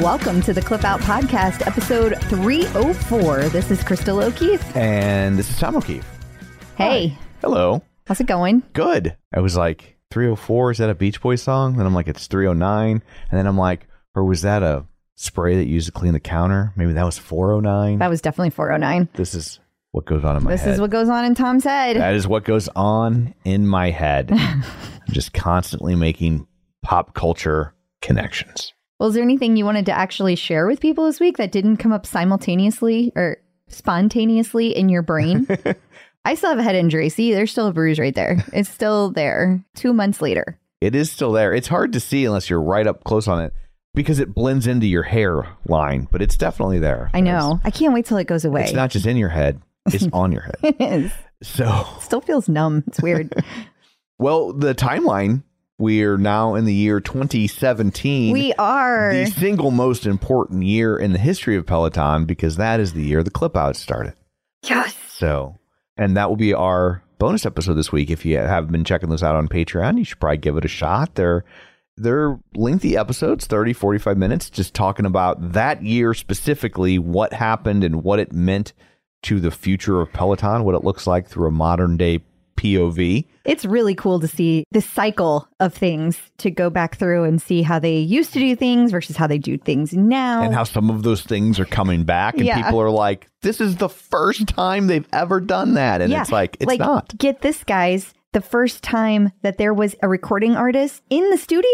Welcome to the Clip Out Podcast, episode 304. This is Crystal O'Keefe. And this is Tom O'Keefe. Hey, Hello. how's it going? Good. I was like, 304, is that a Beach Boys song? Then I'm like, it's 309. And then I'm like, or was that a spray that you used to clean the counter? Maybe that was 409. That was definitely 409. this is what goes on in my This head. This is what goes on in Tom's head. that is what goes on in my head. I'm just constantly making pop culture connections. Well, is there anything you wanted to actually share with people this week that didn't come up simultaneously or spontaneously in your brain? I still have a head injury. See, there's still a bruise right there. It's still there two months later. It is still there. It's hard to see unless you're right up close on it because it blends into your hairline, but it's definitely there. I know. I can't wait till it goes away. It's, it's not just in your head, it's on your head. It is. So, Still feels numb. It's weird. well, the timeline, we're now in the year 2017. we are. the single most important year in the history of Peloton because that is the year the clip out started. Yes. So, and that will be our bonus episode this week. If you haven't been checking those out on Patreon, you should probably give it a shot. They're they're lengthy episodes, 30, 45 minutes, just talking about that year specifically, what happened and what it meant to the future of Peloton, what it looks like through a modern day POV. It's really cool to see the cycle of things to go back through and see how they used to do things versus how they do things now. And how some of those things are coming back, and Yeah. people are like, "This is the first time they've ever done that," and it's like, "It's like, not." Get this, guys. The first time that there was a recording artist in the studio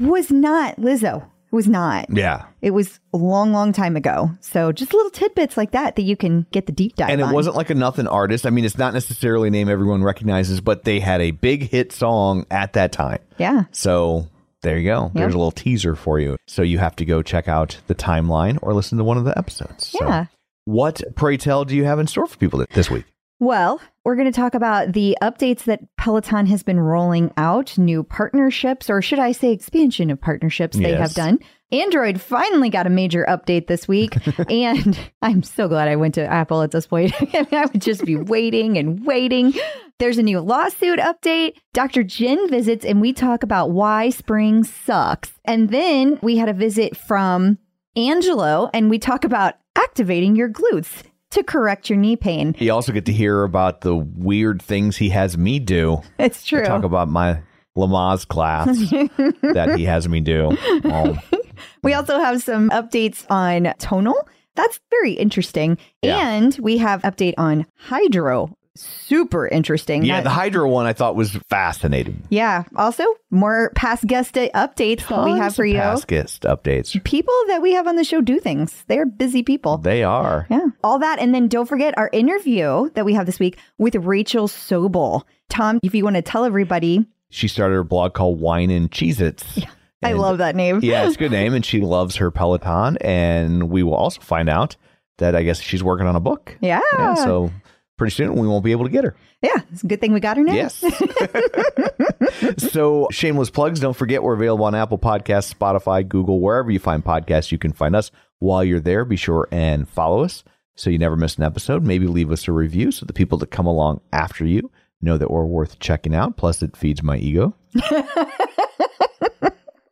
was not Lizzo. It was not. Yeah, It was a long, long time ago. So just little tidbits like that that you can get the deep dive and it on. wasn't like a nothing artist. I mean, it's not necessarily a name everyone recognizes, but they had a big hit song at that time. Yeah. So there you go. There's a little teaser for you. So you have to go check out the timeline or listen to one of the episodes. So Yeah. what, pray tell, do you have in store for people this week? Well, we're going to talk about the updates that Peloton has been rolling out, new partnerships, or should I say expansion of partnerships they have done. Android finally got a major update this week, and I'm so glad I went to Apple at this point. I, mean, I would just be waiting and waiting. There's a new lawsuit update. Dr. Jenn visits, and we talk about why spring sucks. And then we had a visit from Angelo, and we talk about activating your glutes to correct your knee pain. You also get to hear about the weird things he has me do. It's true. Talk about my Lamaze class that he has me do. Oh, We also have some updates on tonal. That's very interesting. Yeah. And we have update on Hydrow. Super interesting. Yeah, That- the Hydrow one I thought was fascinating. yeah. Also, more past guest updates that we have for you. Past guest updates. People that we have on the show do things. They're busy people. They are. Yeah. All that. And then don't forget our interview that we have this week with Rachel Sobel. Tom, if you want to tell everybody, She started her blog called Wine and Cheez Its. I love that name. yeah, it's a good name, and she loves her Peloton. And we will also find out that I guess she's working on a book. Yeah. Yeah, so pretty soon we won't be able to get her. Yeah, It's a good thing we got her now. Yes. so, shameless plugs. Don't forget, we're available on Apple Podcasts, Spotify, Google, wherever you find podcasts, you can find us. While you're there, be sure and follow us so you never miss an episode. Maybe leave us a review so the people that come along after you know that we're worth checking out. Plus, it feeds my ego.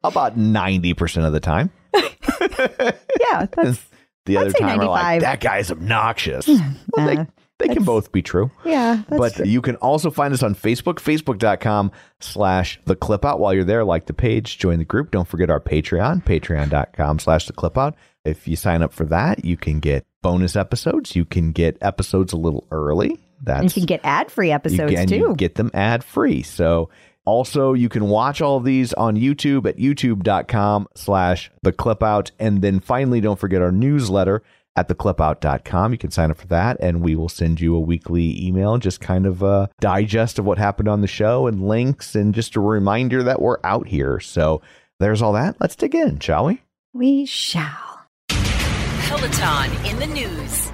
About 90% of the time. Yeah. That's, The I'd other time, like, that guy's obnoxious. well, Uh, they can that's- both be true. yeah. That's but true. you can also find us on Facebook, facebook.com slash the clip out. While you're there, like the page, join the group. Don't forget our Patreon, patreon.com slash the clip out. If you sign up for that, you can get bonus episodes. You can get episodes a little early. That's and you can get ad free episodes you can, too. you get them ad free. So also you can watch all of these on YouTube at youtube.com slash the clip out. And then finally, don't forget our newsletter at theclipout.com. You can sign up for that and we will send you a weekly email, just kind of a digest of what happened on the show and links and just a reminder that we're out here. So there's all that. Let's dig in, shall we? we shall. Peloton in the news.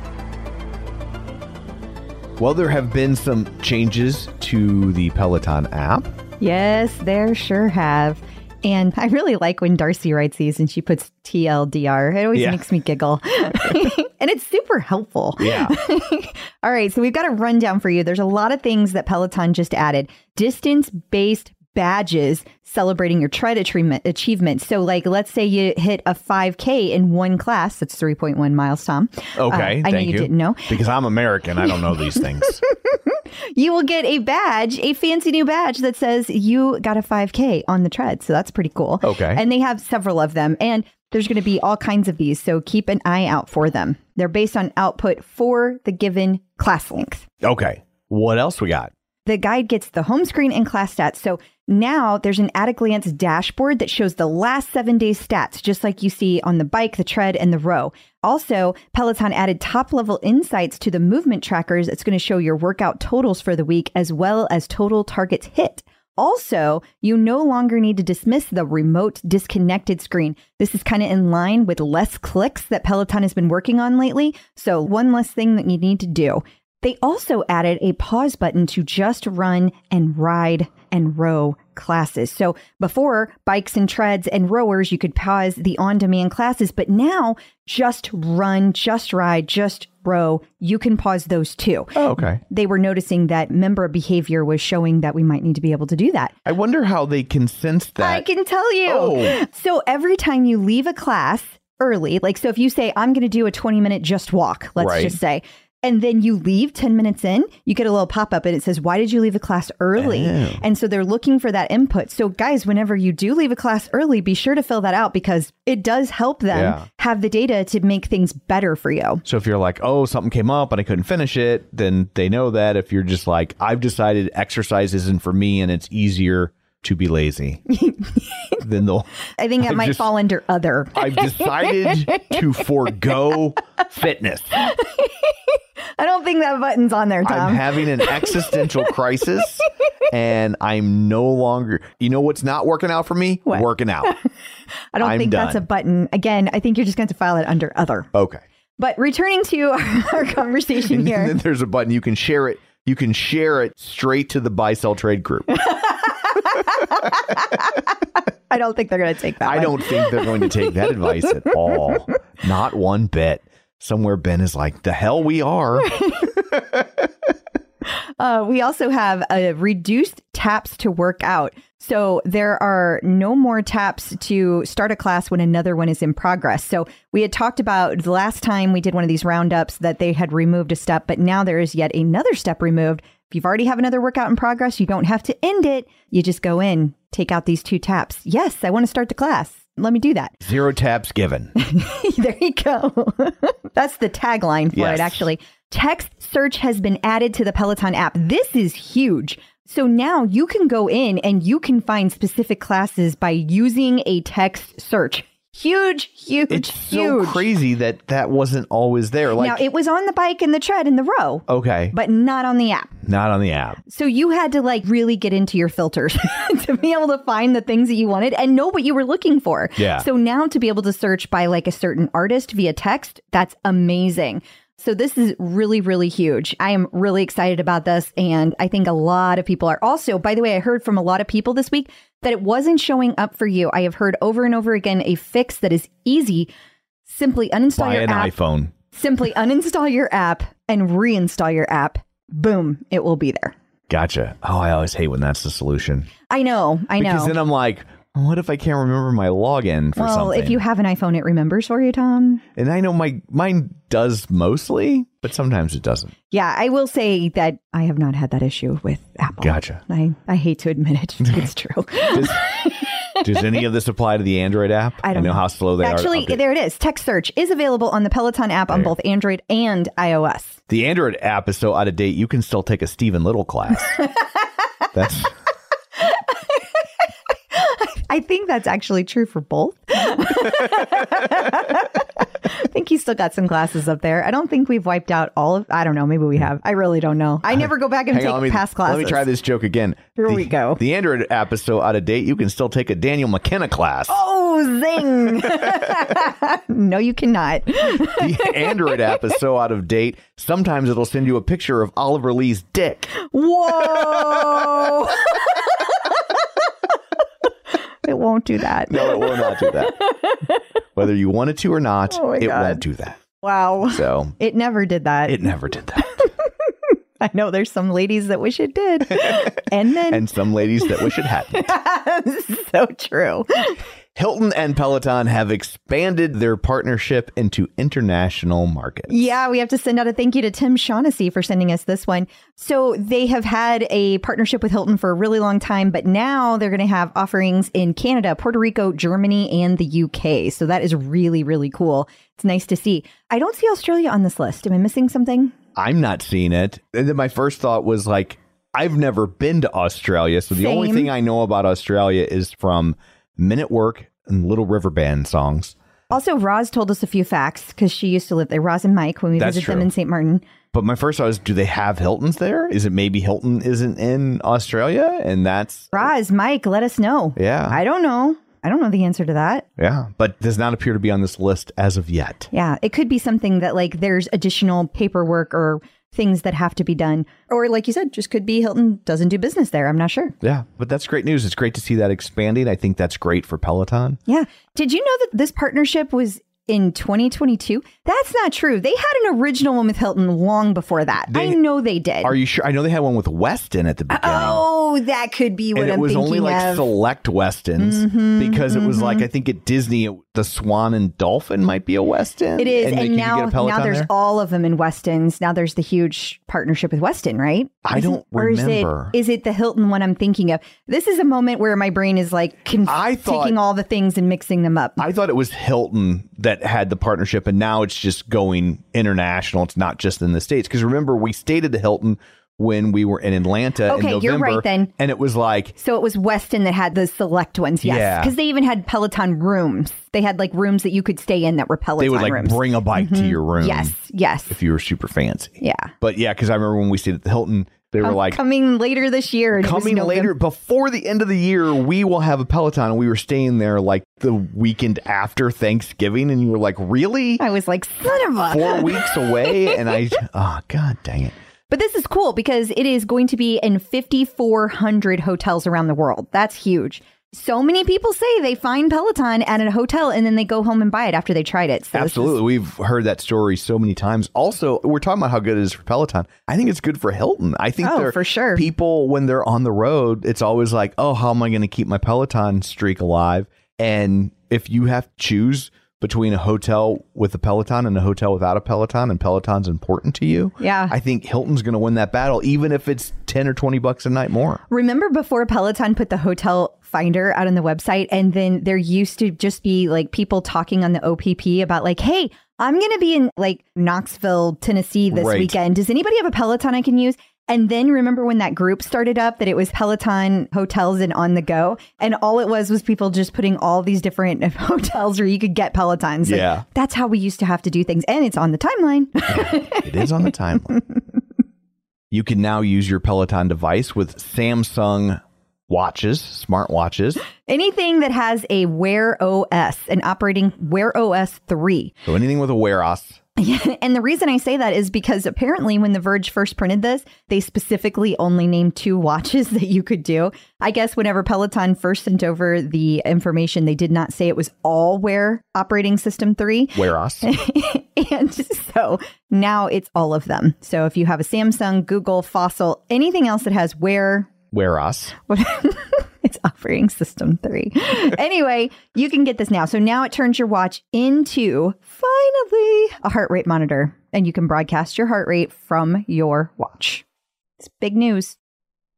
Well, there have been some changes to the Peloton app. Yes, there sure have. And I really like when Darcy writes these and she puts TLDR. It always Yeah. makes me giggle. and it's super helpful. Yeah. All right, so we've got a rundown for you. There's a lot of things that Peloton just added. Distance based badges celebrating your tread achievement achievement. So like let's say you hit a 5k in one class, that's 3.1 miles, Tom. Okay. Uh, I know thank you didn't know. Because I'm American. I don't know these things. You will get a badge, a fancy new badge that says you got a 5k on the tread. So that's pretty cool. Okay. And they have several of them and there's going to be all kinds of these, so keep an eye out for them. They're based on output for the given class length. Okay. What else we got? the guide gets the home screen and class stats. So now there's an at a glance dashboard that shows the last seven days stats, just like you see on the bike, the tread, and the row. Also, Peloton added top level insights to the movement trackers. It's going to show your workout totals for the week as well as total targets hit. Also, you no longer need to dismiss the remote disconnected screen. This is kind of in line with less clicks that Peloton has been working on lately. So, one less thing that you need to do. They also added a pause button to just run and ride and row classes. So before bikes and treads and rowers, you could pause the on demand classes, but now just run, just ride, just row, you can pause those too. Oh, okay. They were noticing that member behavior was showing that we might need to be able to do that. I wonder how they can sense that. I can tell you. Oh. So every time you leave a class early, like so if you say I'm going to do a 20 minute just walk, let's Right. just say, and then you leave 10 minutes in, you get a little pop up and it says, Why did you leave the class early? Oh. And so they're looking for that input. So, guys, whenever you do leave a class early, be sure to fill that out because it does help them Yeah. have the data to make things better for you. so if you're like, oh, something came up and I couldn't finish it, then they know that. If you're just like, I've decided exercise isn't for me and it's easier to be lazy, then they'll. I think that I've might just- fall under other. I've decided to forego fitness. I don't think that button's on there, Tom. I'm having an existential crisis and I'm no longer, you know what's not working out for me? What? Working out. I don't I'm think that's a button. Again, I think you're just going to file it under other. Okay. But returning to our, our conversation And here. then there's a button you can share it. You can share it straight to the buy sell trade group. I don't think they're going to take that. I one. don't think they're going to take that advice at all. Not one bit. Somewhere Ben is like, the hell we are. Uh, we also have a reduced taps to work out. So there are no more taps to start a class when another one is in progress. So we had talked about the last time we did one of these roundups that they had removed a step, but now there is yet another step removed. If you've already have another workout in progress, you don't have to end it. You just go in, take out these two taps. Yes, I want to start the class. Let me do that. Zero taps given. there you go. That's the tagline for Yes. it, actually. Text search has been added to the Peloton app. This is huge. So now you can go in and you can find specific classes by using a text search. Huge, huge, It's huge. so crazy that that wasn't always there. Like, now, it was on the bike and the tread and the row, okay, but not on the app. not on the app. So you had to like really get into your filters to be able to find the things that you wanted and know what you were looking for. Yeah. So now to be able to search by like a certain artist via text, that's amazing. So this is really, really huge. I am really excited about this. And I think a lot of people are also, by the way, I heard from a lot of people this week that it wasn't showing up for you. I have heard over and over again a fix that is easy. Simply uninstall Buy your an app iPhone. simply uninstall your app and reinstall your app. Boom, it will be there. Gotcha. Oh, I always hate when that's the solution. I know, I know. Because then I'm like, what if I can't remember my login for well, something? if you have an iPhone, it remembers for you, Tom. and I know my mine does mostly, but sometimes it doesn't. Yeah, I will say that I have not had that issue with Apple. Gotcha. I, I hate to admit it. It's true. Does, does any of this apply to the Android app? I don't know, know. how slow they Actually, are. update. there it is. Text search is available on the Peloton app on both Android and iOS. The Android app is so out of date. You can still take a Steven Little class. That's I think that's actually true for both. I think he's still got some classes up there. I don't think we've wiped out all of. I don't know. Maybe we have. I really don't know. I never go back and hang take on. Me, past classes. let me try this joke again. Here the, we go. The Android app is so out of date. You can still take a Daniel McKenna class. Oh, zing! no, you cannot. The Android app is so out of date. Sometimes it'll send you a picture of Oliver Lee's dick. Whoa! it won't do that. No, it will not do that. Whether you want it to or not, Oh it God. won't do that. Wow. So It never did that. it never did that. I know there's some ladies that wish it did. and then and some ladies that wish it hadn't. so true. Hilton and Peloton have expanded their partnership into international markets. Yeah, we have to send out a thank you to Tim Shaughnessy for sending us this one. So they have had a partnership with Hilton for a really long time, but now they're going to have offerings in Canada, Puerto Rico, Germany, and the UK. So that is really, really cool. It's nice to see. I don't see Australia on this list. Am I missing something? I'm not seeing it. And then my first thought was like, I've never been to Australia. So the only thing I know about Australia is from Men at Work and Little River Band songs. Also, Roz told us a few facts because she used to live there. Roz and Mike, when we That's visited them in St. Martin. But my first thought was, do they have Hiltons there? Is it maybe Hilton isn't in Australia? And that's, Roz, Mike, let us know. yeah. I don't know. I don't know the answer to that. yeah. But does not appear to be on this list as of yet. Yeah, it could be something that like there's additional paperwork or things that have to be done. Or like you said, just could be Hilton doesn't do business there. I'm not sure. Yeah. But that's great news. It's great to see that expanding. I think that's great for Peloton. Yeah. Did you know that this partnership was in 2022? That's not true. They had an original one with Hilton long before that. I know they did. Are you sure? I know they had one with Westin at the beginning. oh, that could be what and it I'm was thinking only like of. select Westins mm-hmm, because it was like mm-hmm. I think at Disney it- the Swan and Dolphin might be a Westin. it is, and, and, now get a now there's there? all of them in Westin's. Now there's the huge partnership with Westin, right? I Isn't- don't or is it- remember. Is it the Hilton one I'm thinking of? This is a moment where my brain is like conf- thought- taking all the things and mixing them up. I thought it was Hilton that had the partnership, and now it's just going international. It's not just in the states. Because remember, we stayed at the Hilton when we were in Atlanta in Okay, November, you're right then. and it was like So it was Westin that had the select ones, yes. Yeah. Because they even had Peloton rooms. They had like rooms that you could stay in that were Peloton they would like rooms. bring a bike to mm-hmm. your room, yes, yes. if you were super fancy. yeah. But yeah, because I remember when we stayed at the Hilton, they were oh, like coming later this year. and it was coming later before the end of the year we will have a peloton and we were staying there like the weekend after thanksgiving and you were like really I was like, son of a. four weeks away and i oh god dang it But this is cool because it is going to be in 5,400 hotels around the world. That's huge. So many people say they find Peloton at a hotel and then they go home and buy it after they tried it. So is- absolutely we've heard that story so many times also we're talking about how good it is for peloton i think it's good for hilton i think Oh, for sure. people when they're on the road it's always like oh how am i going to keep my peloton streak alive and if you have to choose between a hotel with a Peloton and a hotel without a Peloton, and Peloton's important to you, Yeah. I think Hilton's going to win that battle, even if it's 10 or 20 bucks a night more. Remember before Peloton put the hotel finder out on the website, and then there used to just be like people talking on the OPP about like, hey, I'm going to be in like Knoxville, Tennessee this Right. weekend. Does anybody have a Peloton I can use? And then remember when that group started up that it was Peloton hotels and on the go, and all it was was people just putting all these different hotels where you could get Pelotons. Like, Yeah. that's how we used to have to do things, and it's on the timeline. It is on the timeline. you can now use your Peloton device with Samsung watches, smart watches. Anything that has a Wear OS, an operating Wear OS three. So anything with a Wear OS. and the reason I say that is because apparently when The Verge first printed this, they specifically only named two watches that you could do. I guess whenever Peloton first sent over the information, they did not say it was all Wear operating system 3. Wear OS. and so now it's all of them. So if you have a Samsung, Google, Fossil, anything else that has Wear Wear OS. It's operating system three. anyway, you can get this now. So now it turns your watch into finally a heart rate monitor, and you can broadcast your heart rate from your watch. It's big news.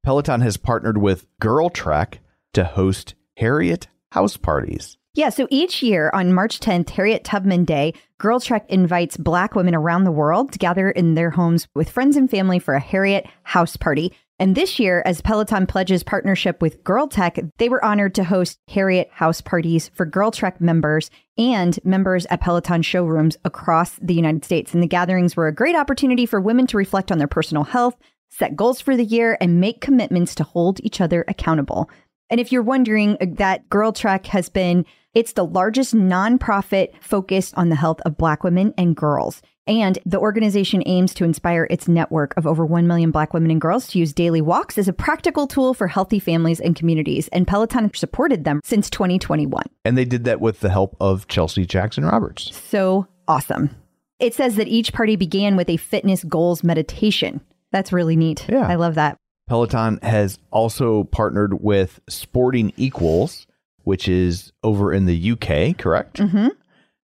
Peloton has partnered with Girl Trek to host Harriet house parties. Yeah, so each year on March 10th, Harriet Tubman Day, Girl Trek invites Black women around the world to gather in their homes with friends and family for a Harriet house party. And this year, as Peloton pledges partnership with Girl Trek, they were honored to host Harriet house parties for Girl Trek members and members at Peloton showrooms across the United States. And the gatherings were a great opportunity for women to reflect on their personal health, set goals for the year, and make commitments to hold each other accountable. And if you're wondering, uh, that Girl Trek has been, it's the largest nonprofit focused on the health of Black women and girls. And the organization aims to inspire its network of over 1 million Black women and girls to use daily walks as a practical tool for healthy families and communities. And Peloton supported them since 2021. And they did that with the help of Chelsea Jackson Roberts. So awesome. It says that each party began with a fitness goals meditation. That's really neat. Yeah. I love that. Peloton has also partnered with Sporting Equals, which is over in the UK, correct? hmm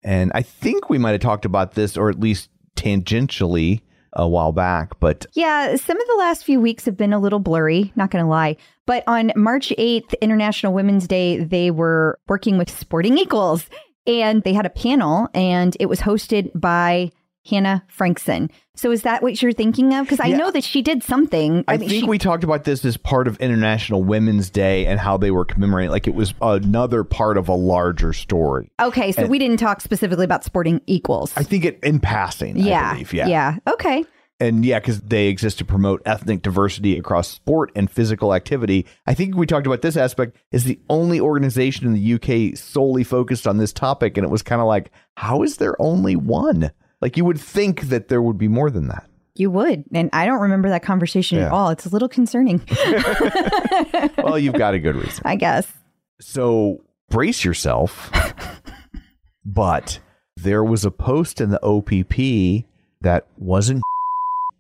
And I think we might have talked about this, or at least tangentially, a while back. But Yeah, some of the last few weeks have been a little blurry, not going to lie. But on March 8th, International Women's Day, they were working with Sporting Equals and they had a panel and it was hosted by Hannah Frankson. So is that what you're thinking of? Because I Yeah. know that she did something. I, mean, think she- we talked about this as part of International Women's Day and how they were commemorating, like it was another part of a larger story. Okay, so we didn't talk specifically about Sporting Equals. I think it in passing. I yeah, believe, yeah, yeah. Okay. and yeah, because they exist to promote ethnic diversity across sport and physical activity. I think we talked about this aspect is the only organization in the UK solely focused on this topic, and it was kind of like, how is there only one? Like you would think that there would be more than that. You would. And I don't remember that conversation at all. It's a little concerning, Well, you've got a good reason. I guess. So brace yourself. but there was a post in the OPP that wasn't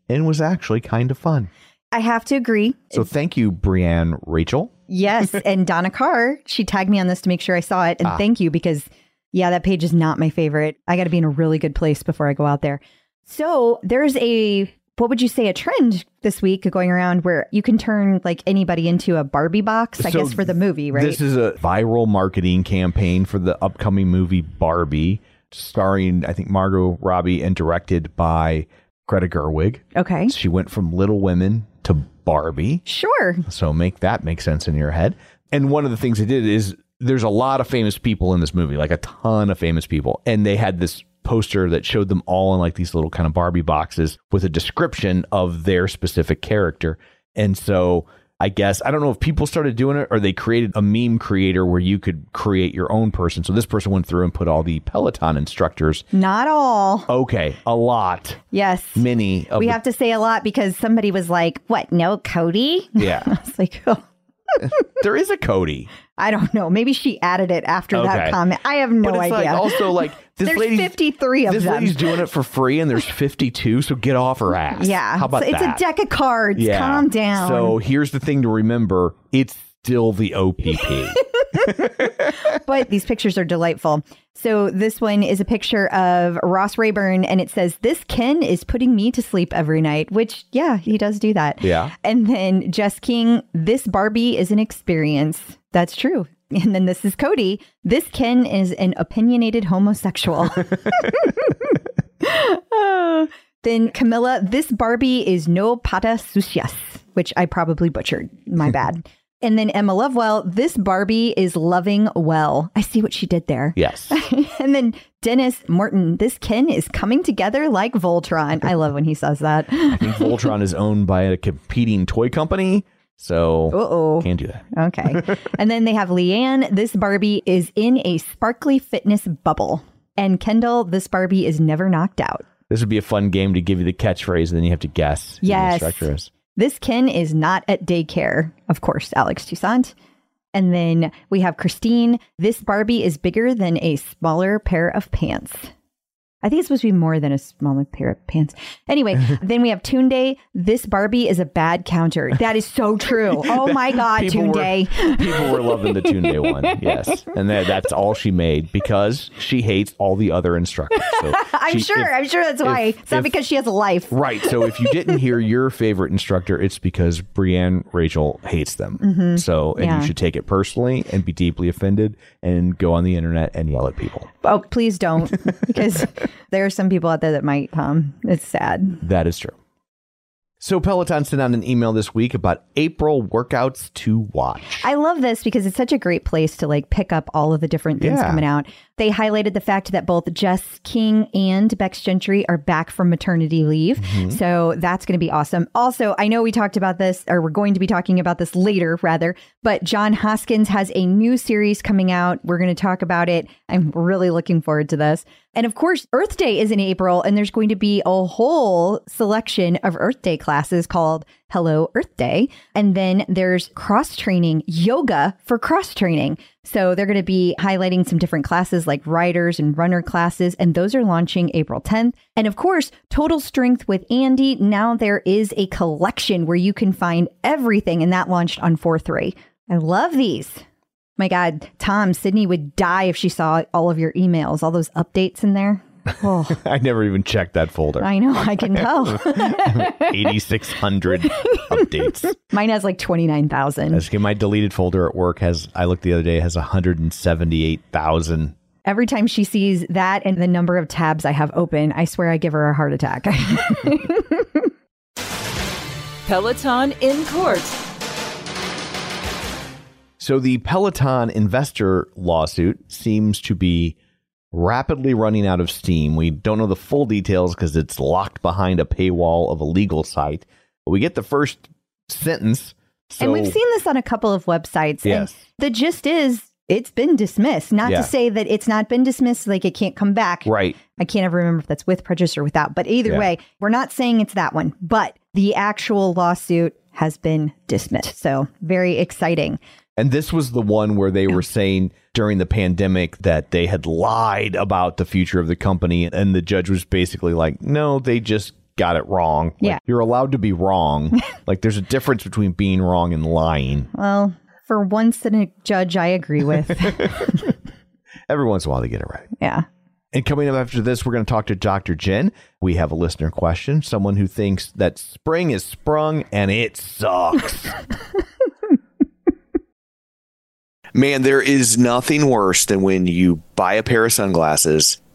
and was actually kind of fun. I have to agree. So thank you, Brianne Rachel. Yes, and Donna Carr, she tagged me on this to make sure I saw it. And Ah. thank you because, yeah, that page is not my favorite. I got to be in a really good place before I go out there. So there's a, what would you say, a trend this week going around where you can turn like anybody into a Barbie box, I So guess, for the movie, right? This is a viral marketing campaign for the upcoming movie Barbie, starring, I think, Margot Robbie and directed by Greta Gerwig. okay. She went from Little Women to Barbie. Sure. So make that make sense in your head. And one of the things they did is there's a lot of famous people in this movie, like a ton of famous people. And they had this poster that showed them all in like these little kind of Barbie boxes with a description of their specific character. And so I guess I don't know if people started doing it or they created a meme creator where you could create your own person. So this person went through and put all the Peloton instructors. Not all. Okay, a lot, Yes. many We the- have to say a lot because somebody was like, what? No, Cody? yeah. I was like, oh, there is a Cody. I don't know. Maybe she added it after that comment. I have no but it's idea. like also like this There's lady's 53 of this them. lady's doing it for free and there's 52 so get off her ass Yeah. how about So it's that a deck of cards. yeah Calm down. so here's the thing to remember it's still the opp but these pictures are delightful. So this one is a picture of Ross Rayburn, and it says, This Ken is putting me to sleep every night, which, yeah, he does do that. Yeah. And then Jess King, This Barbie is an experience. That's true. And then this is Cody. This Ken is an opinionated homosexual. Oh. then Camilla, this Barbie is no pata sucias, which I probably butchered. My bad. And then Emma Lovewell, this Barbie is loving well. I see what she did there. Yes. and then Dennis Morton, this Ken is coming together like Voltron. I love when he says that. I think Voltron is owned by a competing toy company, so Uh-oh. can't do that. Okay. and then they have Leanne. This Barbie is in a sparkly fitness bubble. And Kendall, this Barbie is never knocked out. This would be a fun game to give you the catchphrase, and then you have to guess Yes. This Ken is not at daycare. Of course, Alex Toussaint. And then we have Christine. This Barbie is bigger than a smaller pair of pants. I think it's supposed to be more than a smaller pair of pants. Anyway, then we have Tunde. This Barbie is a bad counter. That is so true. Oh my God, People were, Tunde. people were loving the Tunde one, yes, and that, that's all she made because she hates all the other instructors. So I'm she- sure. if- I'm sure that's why. if- it's not if- because she has a life. Right. So if you didn't hear your favorite instructor, it's because Brienne Rachel hates them. So, and Mm-hmm. Yeah. you should take it personally and be deeply offended and go on the internet and yell at people. Oh, please don't, because there are some people out there that might. Um, it's sad. That is true. So Peloton sent out an email this week about April workouts to watch. I love this because it's such a great place to like pick up all of the different things Yeah. coming out. They highlighted the fact that both Jess King and Bex Gentry are back from maternity leave. Mm-hmm. So that's going to be awesome. Also, I know we talked about this, or we're going to be talking about this later, rather, but Jon Hosking has a new series coming out. We're going to talk about it. I'm really looking forward to this. And of course, Earth Day is in April, and there's going to be a whole selection of Earth Day classes called Hello Earth Day. And then there's cross training, yoga for cross training. So they're going to be highlighting some different classes like riders and runner classes, and those are launching April 10th. And of course, Total Strength with Andy. Now there is a collection where you can find everything, and that launched on 4 3. I love these. My God, Tom, Sydney would die if she saw all of your emails, all those updates in there. Oh, I never even checked that folder. I know, I can tell. 8600 updates. Mine has like 29,000. That's okay. My deleted folder at work has I looked the other day has 178,000. Every time she sees that and the number of tabs I have open, I swear I give her a heart attack. Peloton in court. So the Peloton investor lawsuit seems to be rapidly running out of steam. We don't know the full details because it's locked behind a paywall of a legal site. But we get the first sentence. So, and we've seen this on a couple of websites. Yes. And the gist is it's been dismissed. Not Yeah. to say that it's not been dismissed, like it can't come back. right. I can't ever remember if that's with prejudice or without. But either Yeah. way, we're not saying it's that one. But the actual lawsuit has been dismissed. So very exciting. And this was the one where they were saying during the pandemic that they had lied about the future of the company. And the judge was basically like, no, they just got it wrong. Like, Yeah. You're allowed to be wrong. like there's a difference between being wrong and lying. Well, for once in a judge I agree with. Every once in a while they get it right. yeah. And coming up after this, we're going to talk to Dr. Jenn. We have a listener question someone who thinks that spring is sprung and it sucks. Man, there is nothing worse than when you buy a pair of sunglasses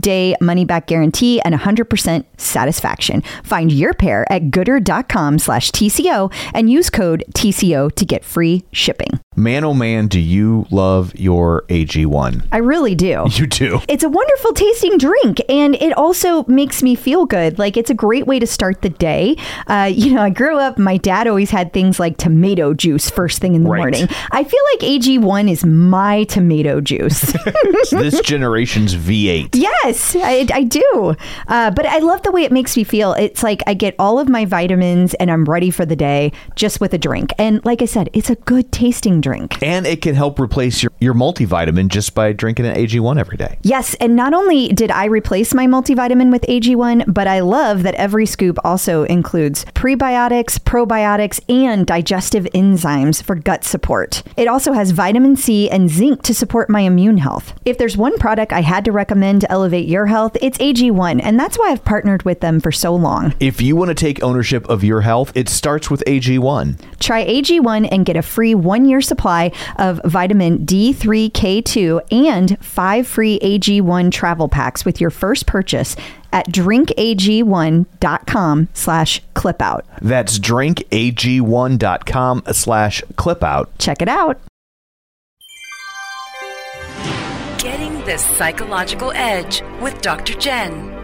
day money back guarantee and 100% satisfaction. Find your pair at goodr.com slash TCO and use code TCO to get free shipping. Man, oh man, do you love your AG1? I really do. You do. It's a wonderful tasting drink, and it also makes me feel good. Like it's a great way to start the day. Uh, you know, I grew up. My dad always had things like tomato juice first thing in the Right. morning. I feel like AG1 is my tomato juice. This generation's V8. Yes, I, I do. Uh, but I love the way it makes me feel. It's like I get all of my vitamins and I'm ready for the day just with a drink. And like I said, it's a good tasting drink. And it can help replace your, your multivitamin just by drinking an AG1 every day. Yes, and not only did I replace my multivitamin with AG1, but I love that every scoop also includes prebiotics, probiotics, and digestive enzymes for gut support. It also has vitamin C and zinc to support my immune health. If there's one product I had to recommend to elevate your health, it's AG1, and that's why I've partnered with them for so long. If you want to take ownership of your health, it starts with AG1. Try AG1 and get a free one year supply of vitamin D3K2 and five free AG1 travel packs with your first purchase at drinkag1.com slash clipout. That's drinkag1.com slash clipout. Check it out. Getting the psychological edge with Dr. Jenn.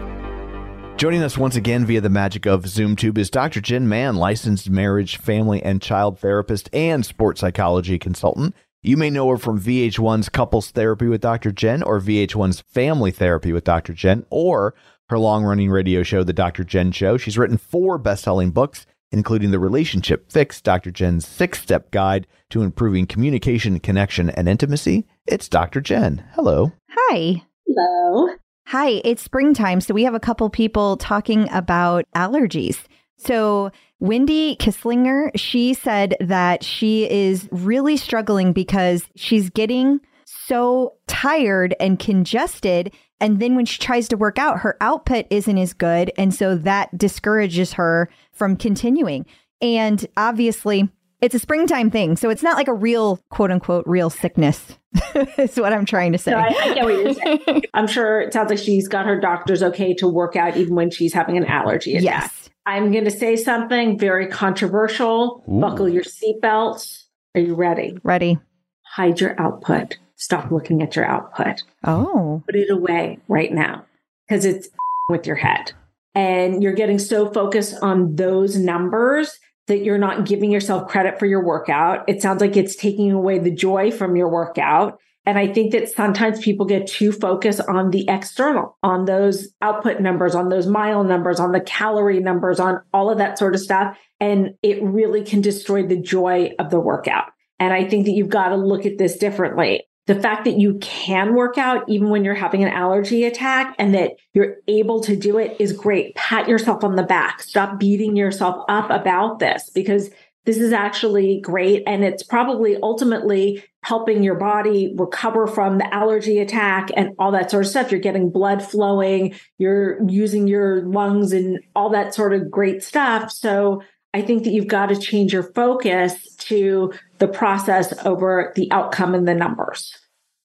Joining us once again via the magic of ZoomTube is Dr. Jenn Mann, licensed marriage, family, and child therapist and sports psychology consultant. You may know her from VH1's Couples Therapy with Dr. Jenn or VH1's Family Therapy with Dr. Jenn or her long running radio show, The Dr. Jenn Show. She's written four best selling books, including The Relationship Fix, Dr. Jenn's six step guide to improving communication, connection, and intimacy. It's Dr. Jenn. Hello. Hi. Hello. Hi, it's springtime, so we have a couple people talking about allergies. So, Wendy Kisslinger, she said that she is really struggling because she's getting so tired and congested. And then when she tries to work out, her output isn't as good. And so that discourages her from continuing. And obviously, it's a springtime thing. So it's not like a real, quote unquote, real sickness, is what I'm trying to say. No, I, I get what you're saying. I'm sure it sounds like she's got her doctor's okay to work out even when she's having an allergy attack. yes. I'm going to say something very controversial. Ooh. Buckle your seatbelts. Are you ready? Ready. Hide your output. Stop looking at your output. Oh. Put it away right now because it's with your head. And you're getting so focused on those numbers that you're not giving yourself credit for your workout. It sounds like it's taking away the joy from your workout. And I think that sometimes people get too focused on the external, on those output numbers, on those mile numbers, on the calorie numbers, on all of that sort of stuff. And it really can destroy the joy of the workout. And I think that you've got to look at this differently. The fact that you can work out even when you're having an allergy attack and that you're able to do it is great. Pat yourself on the back. Stop beating yourself up about this because this is actually great. And it's probably ultimately helping your body recover from the allergy attack and all that sort of stuff. You're getting blood flowing, you're using your lungs and all that sort of great stuff. So I think that you've got to change your focus to the process over the outcome and the numbers.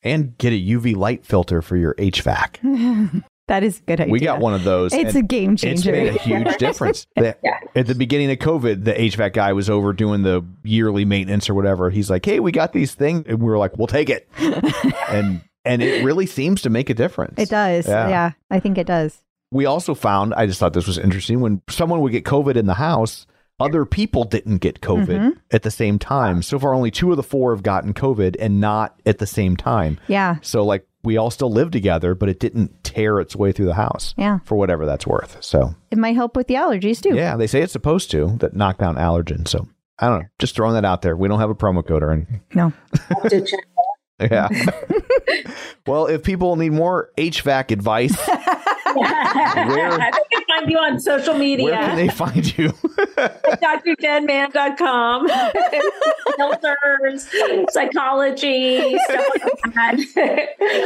And get a UV light filter for your HVAC. That is a good idea. We got one of those. It's a game changer. It's made a huge difference. The- Yeah. At the beginning of COVID, the HVAC guy was over doing the yearly maintenance or whatever. He's like, "Hey, we got these things," and we were like, "We'll take it." and and it really seems to make a difference. It does. Yeah. Yeah. I think it does. We also found, I just thought this was interesting, when someone would get COVID in the house, other people didn't get COVID Mm-hmm. at the same time. So far, only two of the four have gotten COVID and not at the same time. Yeah. So, like, we all still live together, but it didn't tear its way through the house. Yeah. For whatever that's worth. So, It might help with the allergies too. yeah, they say it's supposed to, that knockdown allergen. So, I don't know. Just throwing that out there. We don't have a promo code or anything. No. Have to check Yeah. well, if people need more HVAC advice, I think I can find you on social media. where can they find you? drjennmann.com. Filters, psychology, stuff like that. She's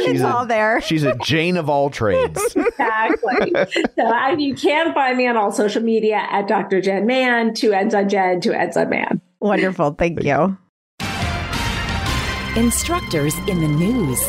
It's a- all there. She's a Jane of all trades. exactly. So I, you can find me on all social media at Dr. Jenn Mann, two ends on Jen, two ends on Man. Wonderful. Thank you. Instructors in the news.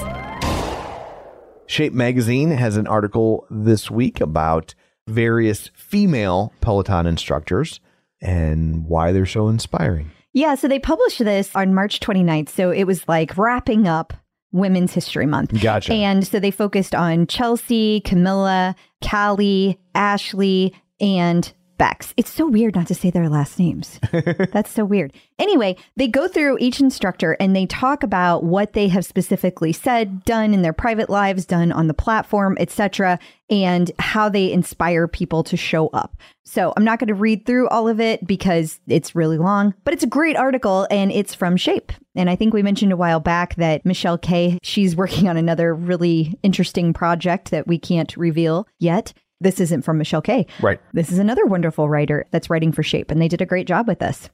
Shape Magazine has an article this week about various female Peloton instructors and why they're so inspiring. Yeah, so they published this on March 29th. So it was like wrapping up Women's History Month. Gotcha. And so they focused on Chelsea, Camilla, Callie, Ashley, and Bex. It's so weird not to say their last names. That's so weird. Anyway, they go through each instructor and they talk about what they have specifically said, done in their private lives, done on the platform, etc., and how they inspire people to show up. So, I'm not going to read through all of it because it's really long, but it's a great article and it's from Shape. And I think we mentioned a while back that Michelle Kay, she's working on another really interesting project that we can't reveal yet. This isn't from Michelle Kay. Right. This is another wonderful writer that's writing for Shape, and they did a great job with this.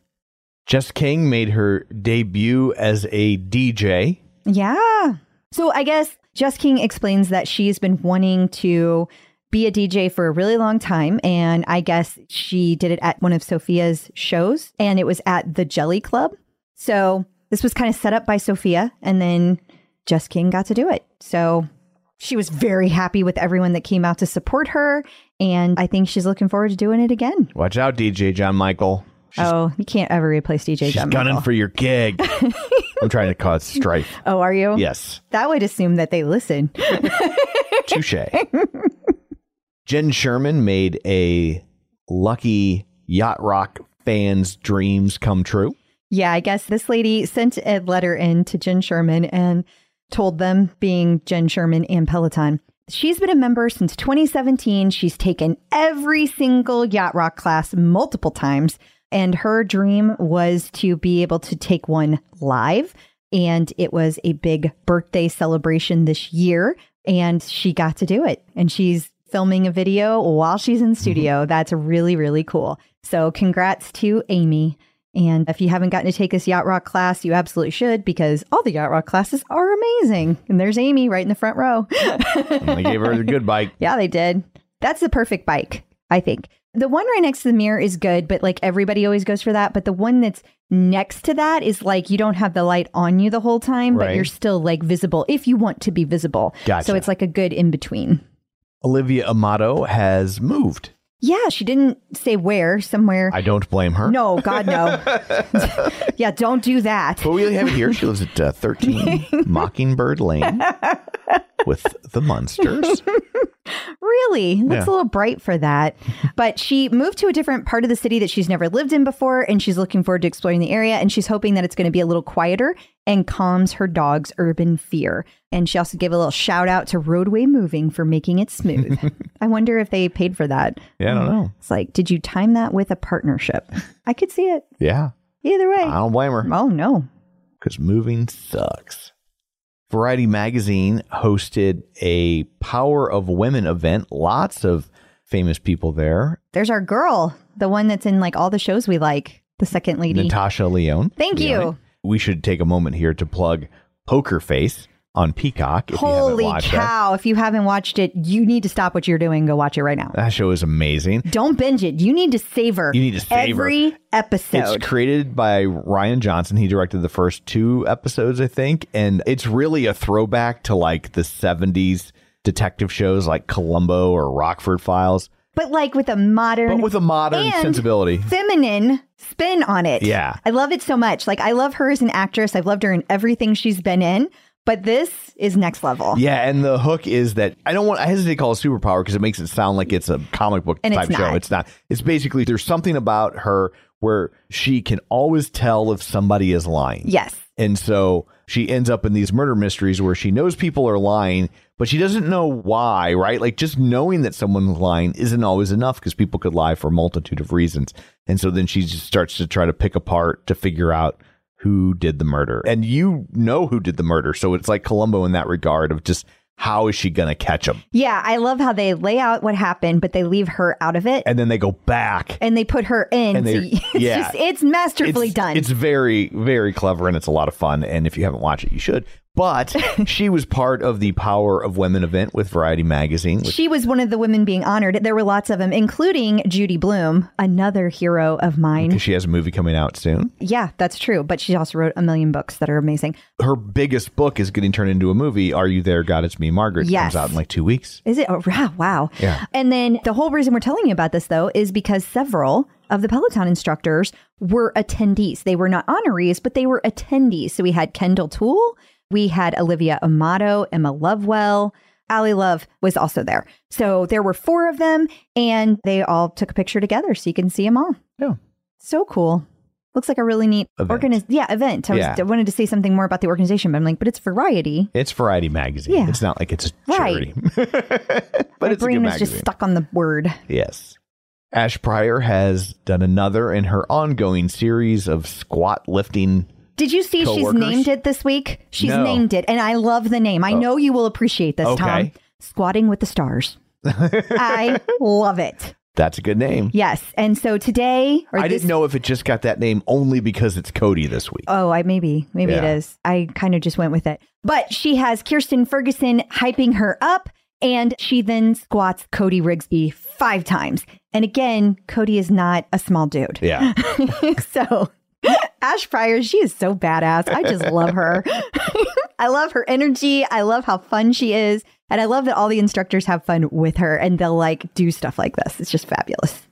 Jess King made her debut as a DJ. Yeah. So I guess Jess King explains that she's been wanting to be a DJ for a really long time. And I guess she did it at one of Sophia's shows, and it was at the Jelly Club. So this was kind of set up by Sophia, and then Jess King got to do it. So she was very happy with everyone that came out to support her. And I think she's looking forward to doing it again. Watch out, DJ John Michael. oh, you can't ever replace DJ John Michael. She's John gunning Michael. for your gig. I'm trying to cause strife. oh, are you? Yes. That would assume that they listen. Touche. Jenn Sherman made a lucky yacht rock fans' dreams come true. Yeah, I guess this lady sent a letter in to Jenn Sherman and told them, being Jenn Sherman and Peloton, she's been a member since 2017. She's taken every single Yacht Rock class multiple times. And her dream was to be able to take one live. And it was a big birthday celebration this year. And she got to do it. And she's filming a video while she's in mm-hmm. studio. That's really, really cool. So, congrats to Amy. And if you haven't gotten to take this Yacht Rock class, you absolutely should because all the Yacht Rock classes are amazing. And there's Amy right in the front row. I gave her the good bike. yeah, they did. That's the perfect bike, I think. The one right next to the mirror is good, but like everybody always goes for that. But the one that's next to that is like you don't have the light on you the whole time, but Right. you're still like visible if you want to be visible. Gotcha. So it's like a good in between. Olivia Amato has moved. Yeah, she didn't say where, somewhere. I don't blame her. no, God, no. yeah, don't do that. But we have it here. She lives at uh, 13 Mockingbird Lane with the monsters. Really? Looks Yeah. a little bright for that. But she moved to a different part of the city that she's never lived in before, and she's looking forward to exploring the area. And she's hoping that it's going to be a little quieter and calms her dog's urban fear. And she also gave a little shout out to Roadway Moving for making it smooth. I wonder if they paid for that. Yeah, I don't mm. know. It's like, did you time that with a partnership? I could see it Yeah. either way. I don't blame her Oh, no. because moving sucks. Variety Magazine hosted a Power of Women event. Lots of famous people there. There's our girl, the one that's in like all the shows we like, the second lady. Natasha Lyonne. Thank you. We should take a moment here to plug Poker Face on Peacock. If Holy you haven't that. cow. If you haven't watched it, you need to stop what you're doing go watch it right now. That show is amazing. Don't binge it. You need to savor You need to savor. every episode. It's created by Rian Johnson. He directed the first two episodes, I think. And it's really a throwback to like the 70s detective shows like Columbo or Rockford Files, but like with a modern, but with a modern sensibility. feminine spin on it. Yeah. I love it so much. Like I love her as an actress. I've loved her in everything she's been in. But this is next level. Yeah, and the hook is that I don't want I hesitate to call it superpower because it makes it sound like it's a comic book And type it's show. It's not. It's basically there's something about her where she can always tell if somebody is lying. Yes. And so she ends up in these murder mysteries where she knows people are lying, but she doesn't know why, right? Like just knowing that someone's lying isn't always enough because people could lie for a multitude of reasons. And so then she just starts to try to pick apart to figure out who did the murder. And you know who did the murder. So it's like Columbo in that regard of just how is she going to catch him? Yeah. I love how they lay out what happened, but they leave her out of it. And then they go back. and they put her in. And so it's, yeah. just, it's masterfully it's, done. It's very, very clever and it's a lot of fun. And if you haven't watched it, you should. But she was part of the Power of Women event with Variety Magazine. which- She was one of the women being honored. There were lots of them, including Judy Blume, another hero of mine. Because she has a movie coming out soon. Yeah, that's true. But she also wrote a million books that are amazing. Her biggest book is getting turned into a movie. Are You There, God? It's Me, Margaret. Yes. Comes out in like two weeks. Is it? Oh, wow. wow. Yeah. And then the whole reason we're telling you about this, though, is because several of the Peloton instructors were attendees. They were not honorees, but they were attendees. So we had Kendall Toole, we had Olivia Amato, Emma Lovewell. Ally Love was also there. So there were four of them, and they all took a picture together so you can see them all. Yeah. So cool. Looks like a really neat Event. organiz- yeah, event. I, was, Yeah. I wanted to say something more about the organization, but I'm like, but it's variety. It's Variety Magazine. Yeah. It's not like it's a Right. charity. but My it's a brain was just stuck on the word. Yes. Ash Pryor has done another in her ongoing series of squat lifting. Did you see she's named it this week? She's No. named it, and I love the name. I oh. know you will appreciate this, Tom. Okay. Squatting with the stars. I love it. That's a good name. Yes, and so today, or I this, didn't know if it just got that name only because it's Cody this week. Oh, I maybe maybe it Yeah. is. I kind of just went with it. But she has Kirsten Ferguson hyping her up, and she then squats Cody Rigsby five times. And again, Cody is not a small dude. yeah. so Ash Pryor, she is so badass. I just love her. I love her energy. I love how fun she is. And I love that all the instructors have fun with her and they'll like do stuff like this. It's just fabulous.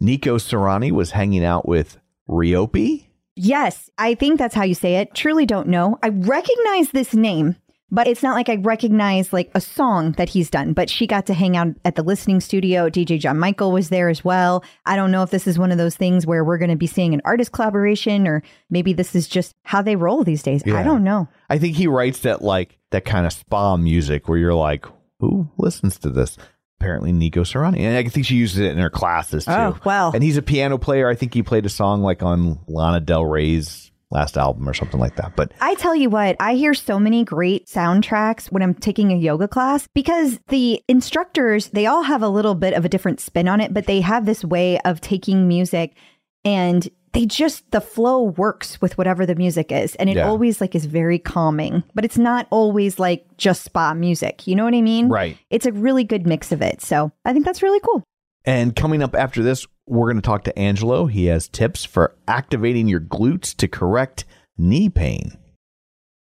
Nico Sarani was hanging out with Riopy. Yes, I think that's how you say it. Truly don't know. I recognize this name, but it's not like I recognize like a song that he's done. But she got to hang out at the listening studio. DJ John Michael was there as well. I don't know if this is one of those things where we're going to be seeing an artist collaboration or maybe this is just how they roll these days. Yeah. I don't know. I think he writes that like that kind of spa music where you're like, who listens to this? Apparently Nico Sarani. And I think she uses it in her classes too. Oh, well. And he's a piano player. I think he played a song like on Lana Del Rey's last album or something like that. But I tell you what, I hear so many great soundtracks when I'm taking a yoga class because the instructors, they all have a little bit of a different spin on it, but they have this way of taking music and they just the flow works with whatever the music is and it Yeah. always like is very calming but it's not always like just spa music you know what i mean Right. it's a really good mix of it so i think that's really cool And coming up after this, we're going to talk to Angelo. He has tips for activating your glutes to correct knee pain.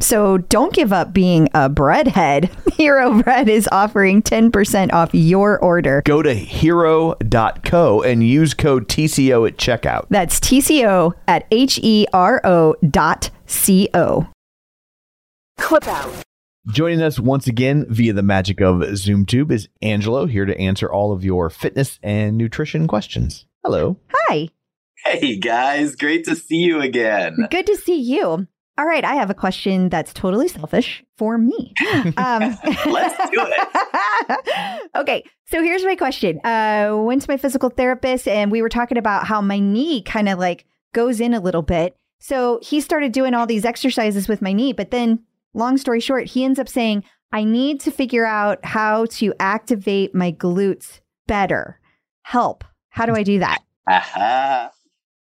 So don't give up being a breadhead. Hero Bread is offering 10% off your order. Go to hero.co and use code TCO at checkout. That's TCO at H E R O dot C O. Clip out. Joining us once again via the magic of ZoomTube is Angelo, here to answer all of your fitness and nutrition questions. Hello. Hi, Hey guys, great to see you again. good to see you. All right, I have a question that's totally selfish for me. Um, Let's do it. okay, so here's my question. Uh, went to my physical therapist, and we were talking about how my knee kind of like goes in a little bit. So he started doing all these exercises with my knee, but then, long story short, he ends up saying, "I need to figure out how to activate my glutes better. Help. How do I do that?" Aha.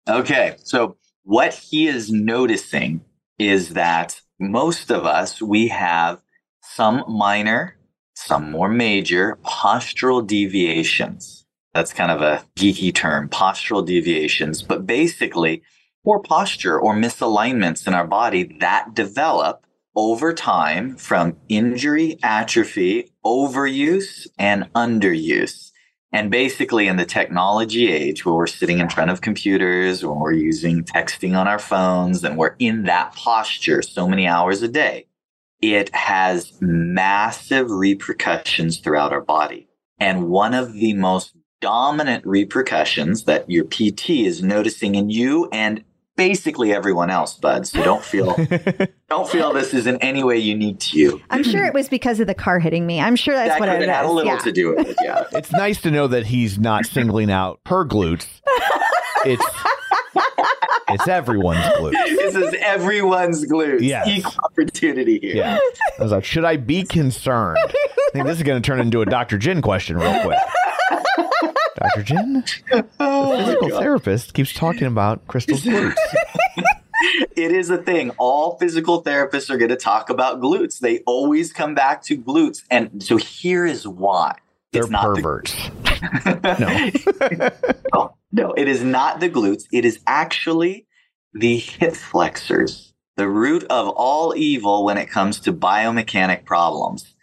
Okay, so what he is noticing is that most of us we have some minor some more major postural deviations. That's kind of a geeky term, postural deviations, but basically poor posture or misalignments in our body that develop over time from injury, atrophy, overuse, and underuse. And basically, in the technology age where we're sitting in front of computers, when we're using texting on our phones, and we're in that posture so many hours a day, it has massive repercussions throughout our body. And one of the most dominant repercussions that your PT is noticing in you and basically everyone else, bud. So don't feel don't feel this is in any way unique to you. I'm sure it was because of the car hitting me. I'm sure that's that what could it have had a little Yeah. to do with it, yeah. It's nice to know that he's not singling out her glutes. It's it's everyone's glutes. this is everyone's glutes. Yes. Equal opportunity here. Yeah. I was like, should I be concerned? I think this is going to turn into a Dr. Jenn question real quick. Dr. Jenn, Oh, physical therapist, keeps talking about Crystal's glutes. it is a thing. All physical therapists are going to talk about glutes. They always come back to glutes. And so here is why. They're It's not the perverts. no. no, no, it is not the glutes. It is actually the hip flexors, the root of all evil when it comes to biomechanic problems.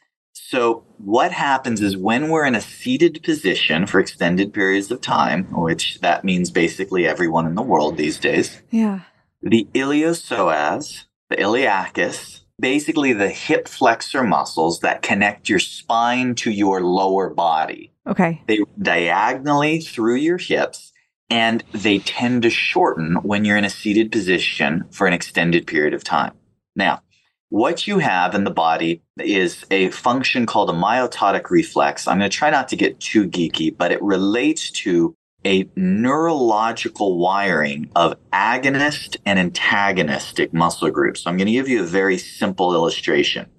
So, what happens is when we're in a seated position for extended periods of time, which that means basically everyone in the world these days, Yeah. the iliopsoas, the iliacus, basically the hip flexor muscles that connect your spine to your lower body Okay. they diagonally through your hips and they tend to shorten when you're in a seated position for an extended period of time. Now, what you have in the body is a function called a myotatic reflex. I'm going to try not to get too geeky, but it relates to a neurological wiring of agonist and antagonistic muscle groups. So I'm going to give you a very simple illustration.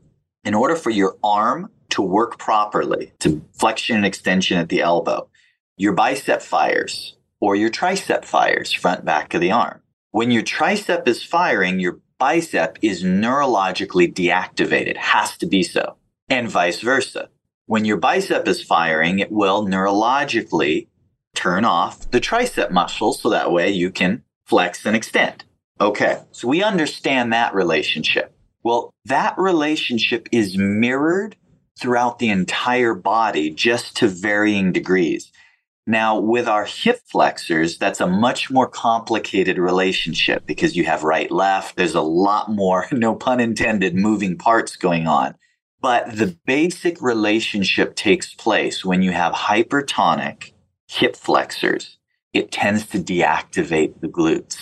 In order for your arm to work properly, to flexion and extension at the elbow, your bicep fires or your tricep fires, front back of the arm. When your tricep is firing, your bicep is neurologically deactivated, has to be so, and vice versa. When your bicep is firing, it will neurologically turn off the tricep muscles so that way you can flex and extend. Okay, so we understand that relationship. Well, that relationship is mirrored throughout the entire body, just to varying degrees. Now, with our hip flexors, that's a much more complicated relationship because you have right, left. There's a lot more, no pun intended, moving parts going on. But the basic relationship takes place when you have hypertonic hip flexors. It tends to deactivate the glutes.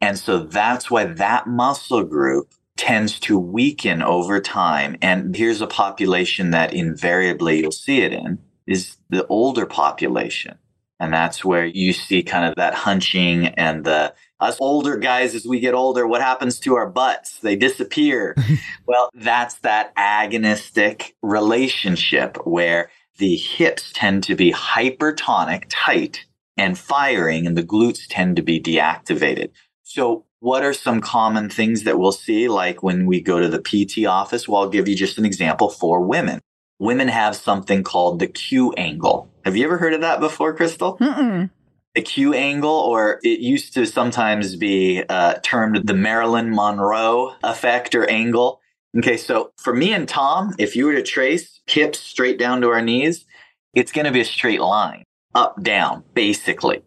And so that's why that muscle group tends to weaken over time. And here's a population that invariably you'll see it in is the older population. And that's where you see kind of that hunching and the us older guys as we get older, what happens to our butts? They disappear. well, that's that agonistic relationship where the hips tend to be hypertonic, tight, and firing, and the glutes tend to be deactivated. So, what are some common things that we'll see, like when we go to the PT office? Well, I'll give you just an example for women. Women have something called the Q angle. Have you ever heard of that before, Crystal? Mm-mm. The Q angle, or it used to sometimes be uh, termed the Marilyn Monroe effect or angle. Okay, so for me and Tom, if you were to trace hips straight down to our knees, it's going to be a straight line, up, down, basically.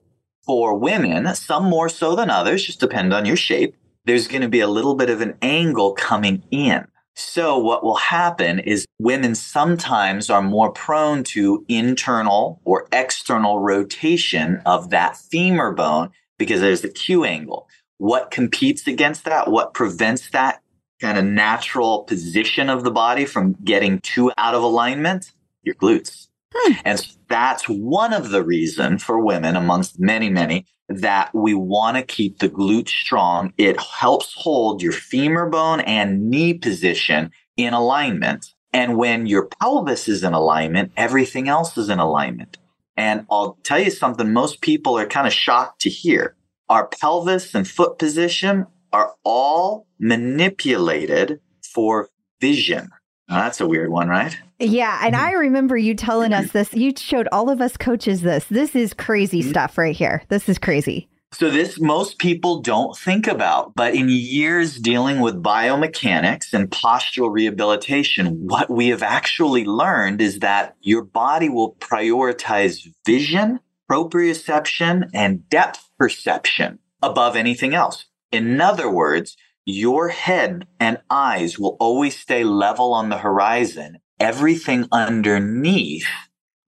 For women, some more so than others, just depend on your shape, there's going to be a little bit of an angle coming in. So what will happen is women sometimes are more prone to internal or external rotation of that femur bone because there's the Q angle. What competes against that? What prevents that kind of natural position of the body from getting too out of alignment? Your glutes. Hmm. And so that's one of the reason for women amongst many, many that we want to keep the glute strong. It helps hold your femur bone and knee position in alignment. And when your pelvis is in alignment, everything else is in alignment. And I'll tell you something most people are kind of shocked to hear. Our pelvis and foot position are all manipulated for vision. Now, that's a weird one, right? Yeah, and mm-hmm. I remember you telling us mm-hmm. this. You showed all of us coaches this. This is crazy mm-hmm. stuff right here. This is crazy. So this most people don't think about, but in years dealing with biomechanics and postural rehabilitation, what we have actually learned is that your body will prioritize vision, proprioception, and depth perception above anything else. In other words, your head and eyes will always stay level on the horizon. Everything underneath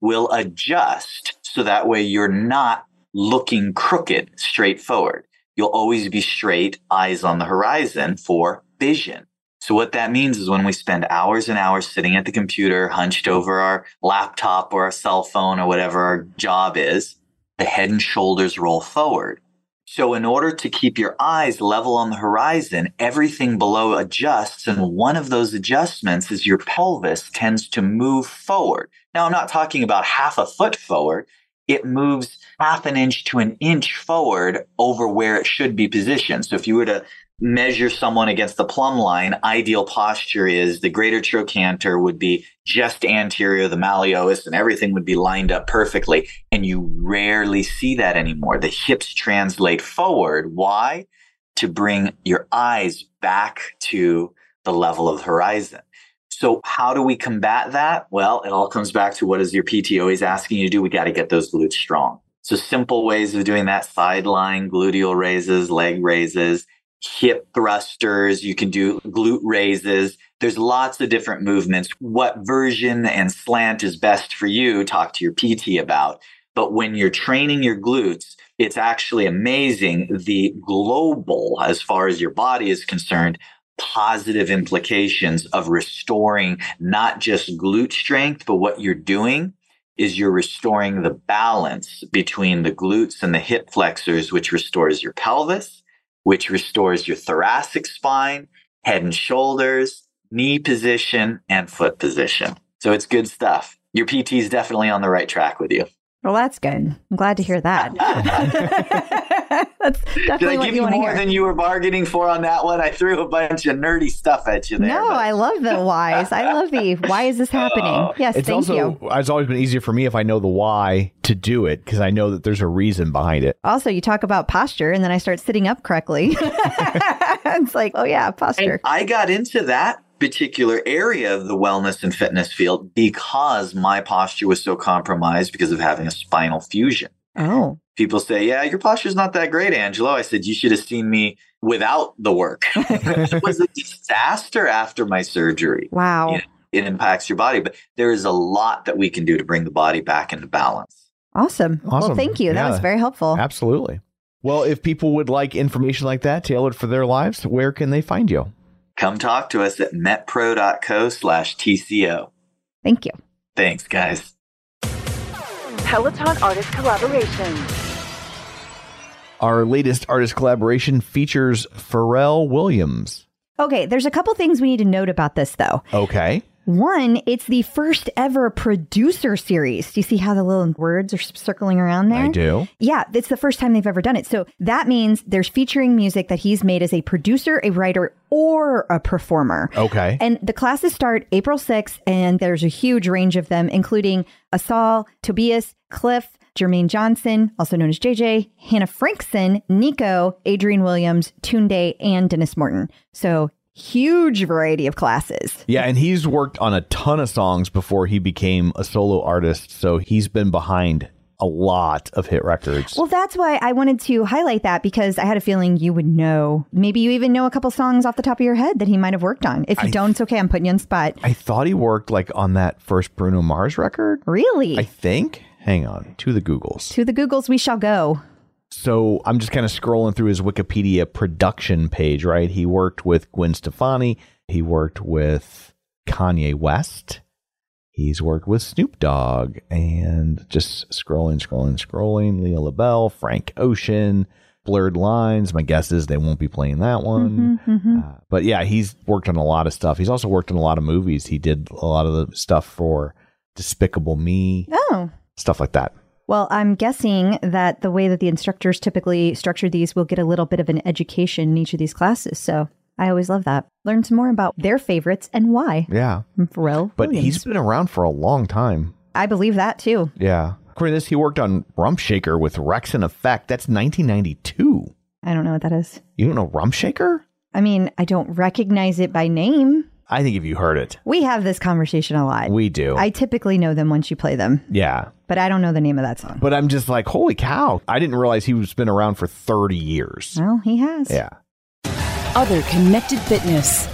will adjust so that way you're not looking crooked straight forward. You'll always be straight, eyes on the horizon for vision. So what that means is when we spend hours and hours sitting at the computer, hunched over our laptop or our cell phone or whatever our job is, the head and shoulders roll forward. So in order to keep your eyes level on the horizon, everything below adjusts. And one of those adjustments is your pelvis tends to move forward. Now, I'm not talking about half a foot forward. It moves half an inch to an inch forward over where it should be positioned. So if you were to measure someone against the plumb line, ideal posture is the greater trochanter would be just anterior, the malleolus, and everything would be lined up perfectly. And you rarely see that anymore. The hips translate forward. Why? To bring your eyes back to the level of the horizon. So how do we combat that? Well, it all comes back to what is your PT always asking you to do? We got to get those glutes strong. So simple ways of doing that, sideline gluteal raises, leg raises, hip thrusters. You can do glute raises. There's lots of different movements. What version and slant is best for you? Talk to your PT about. But when you're training your glutes, it's actually amazing the global, as far as your body is concerned, positive implications of restoring not just glute strength, but what you're doing is you're restoring the balance between the glutes and the hip flexors, which restores your pelvis, which restores your thoracic spine, head and shoulders, knee position, and foot position. So it's good stuff. Your PT is definitely on the right track with you. Well, that's good. I'm glad to hear that. that's Did definitely I what give you you more hear. than you were bargaining for on that one? I threw a bunch of nerdy stuff at you there. no, but- I love the whys. I love the why is this happening? Oh. Yes, It's thank also you. it's always been easier for me if I know the why to do it because I know that there's a reason behind it. Also, you talk about posture, and then I start sitting up correctly. it's like, oh yeah, posture. And I got into that particular area of the wellness and fitness field because my posture was so compromised because of having a spinal fusion. Oh, People say, Yeah, your posture's not that great, Angelo. I said, You should have seen me without the work. it was a disaster after my surgery. wow. Yeah. It impacts your body, but there is a lot that we can do to bring the body back into balance. Awesome. Well, Awesome. thank you. That was very helpful. Absolutely. Well, if people would like information like that tailored for their lives, where can they find you? Come talk to us at metpro.co slash TCO. Thank you. Thanks, guys. Peloton Artist Collaboration. Our latest artist collaboration features Pharrell Williams. Okay, there's a couple things we need to note about this, though. Okay. One, it's the first ever producer series. Do you see how the little words are circling around there? I do. Yeah, it's the first time they've ever done it. So that means there's featuring music that he's made as a producer, a writer, or a performer. Okay. And the classes start April 6th, and there's a huge range of them, including Assal, Tobias, Cliff, Jermaine Johnson, also known as JJ, Hannah Frankson, Nico, Adrian Williams, Tunde, and Dennis Morton. So huge variety of classes. Yeah, and he's worked on a ton of songs before he became a solo artist, so he's been behind a lot of hit records. Well, that's why I wanted to highlight that because I had a feeling you would know. Maybe you even know a couple songs off the top of your head that he might have worked on. If you I- don't, it's okay. I'm putting you on spot. I thought he worked like on that first Bruno Mars record. Really? I think. Hang on, to the Googles. to the Googles we shall go. So I'm just kind of scrolling through his Wikipedia production page, right? He worked with Gwen Stefani. He worked with Kanye West. He's worked with Snoop Dogg and just scrolling, scrolling, scrolling. Leah LaBelle, Frank Ocean, Blurred Lines. My guess is they won't be playing that one. Uh, but yeah, he's worked on a lot of stuff. He's also worked on a lot of movies. He did a lot of the stuff for Despicable Me, Oh. stuff like that. Well, I'm guessing that the way that the instructors typically structure these will get a little bit of an education in each of these classes. So I always love that. Learn some more about their favorites and why. Yeah. From Pharrell. But Williams. he's been around for a long time. I believe that too. Yeah. According to this, he worked on Rump Shaker with Wreckx-N-Effect. That's 1992. I don't know what that is. You don't know Rump Shaker? I mean, I don't recognize it by name. I think if you heard it, We have this conversation a lot. we do. I typically know them once you play them, yeah. but I don't know the name of that song. But I'm just like, holy cow. I didn't realize he was been around for 30 years. Well, he has. Yeah. Other connected fitness.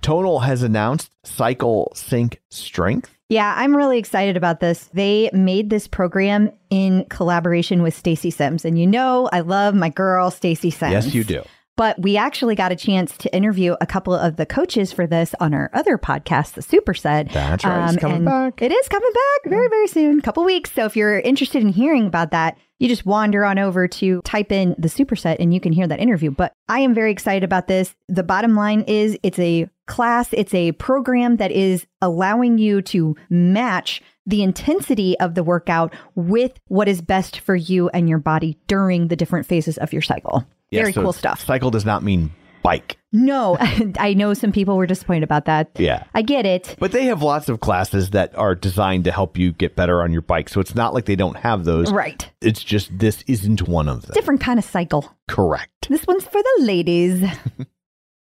Tonal has announced Cycle Sync Strength. Yeah, I'm really excited about this. They made this program in collaboration with Stacy Sims, and you know I love my girl Stacy Sims. Yes, you do. But we actually got a chance to interview a couple of the coaches for this on our other podcast, the Superset. That's right. It's um, coming back. It is coming back very, very soon, couple weeks. So if you're interested in hearing about that, you just wander on over to type in the Superset and you can hear that interview. But I am very excited about this. The bottom line is it's a class, it's a program that is allowing you to match the intensity of the workout with what is best for you and your body during the different phases of your cycle. Yeah, very so cool stuff. Cycle does not mean bike. No, I know some people were disappointed about that. Yeah. I get it. But they have lots of classes that are designed to help you get better on your bike. So it's not like they don't have those. Right. It's just this isn't one of them. Different kind of cycle. Correct. This one's for the ladies.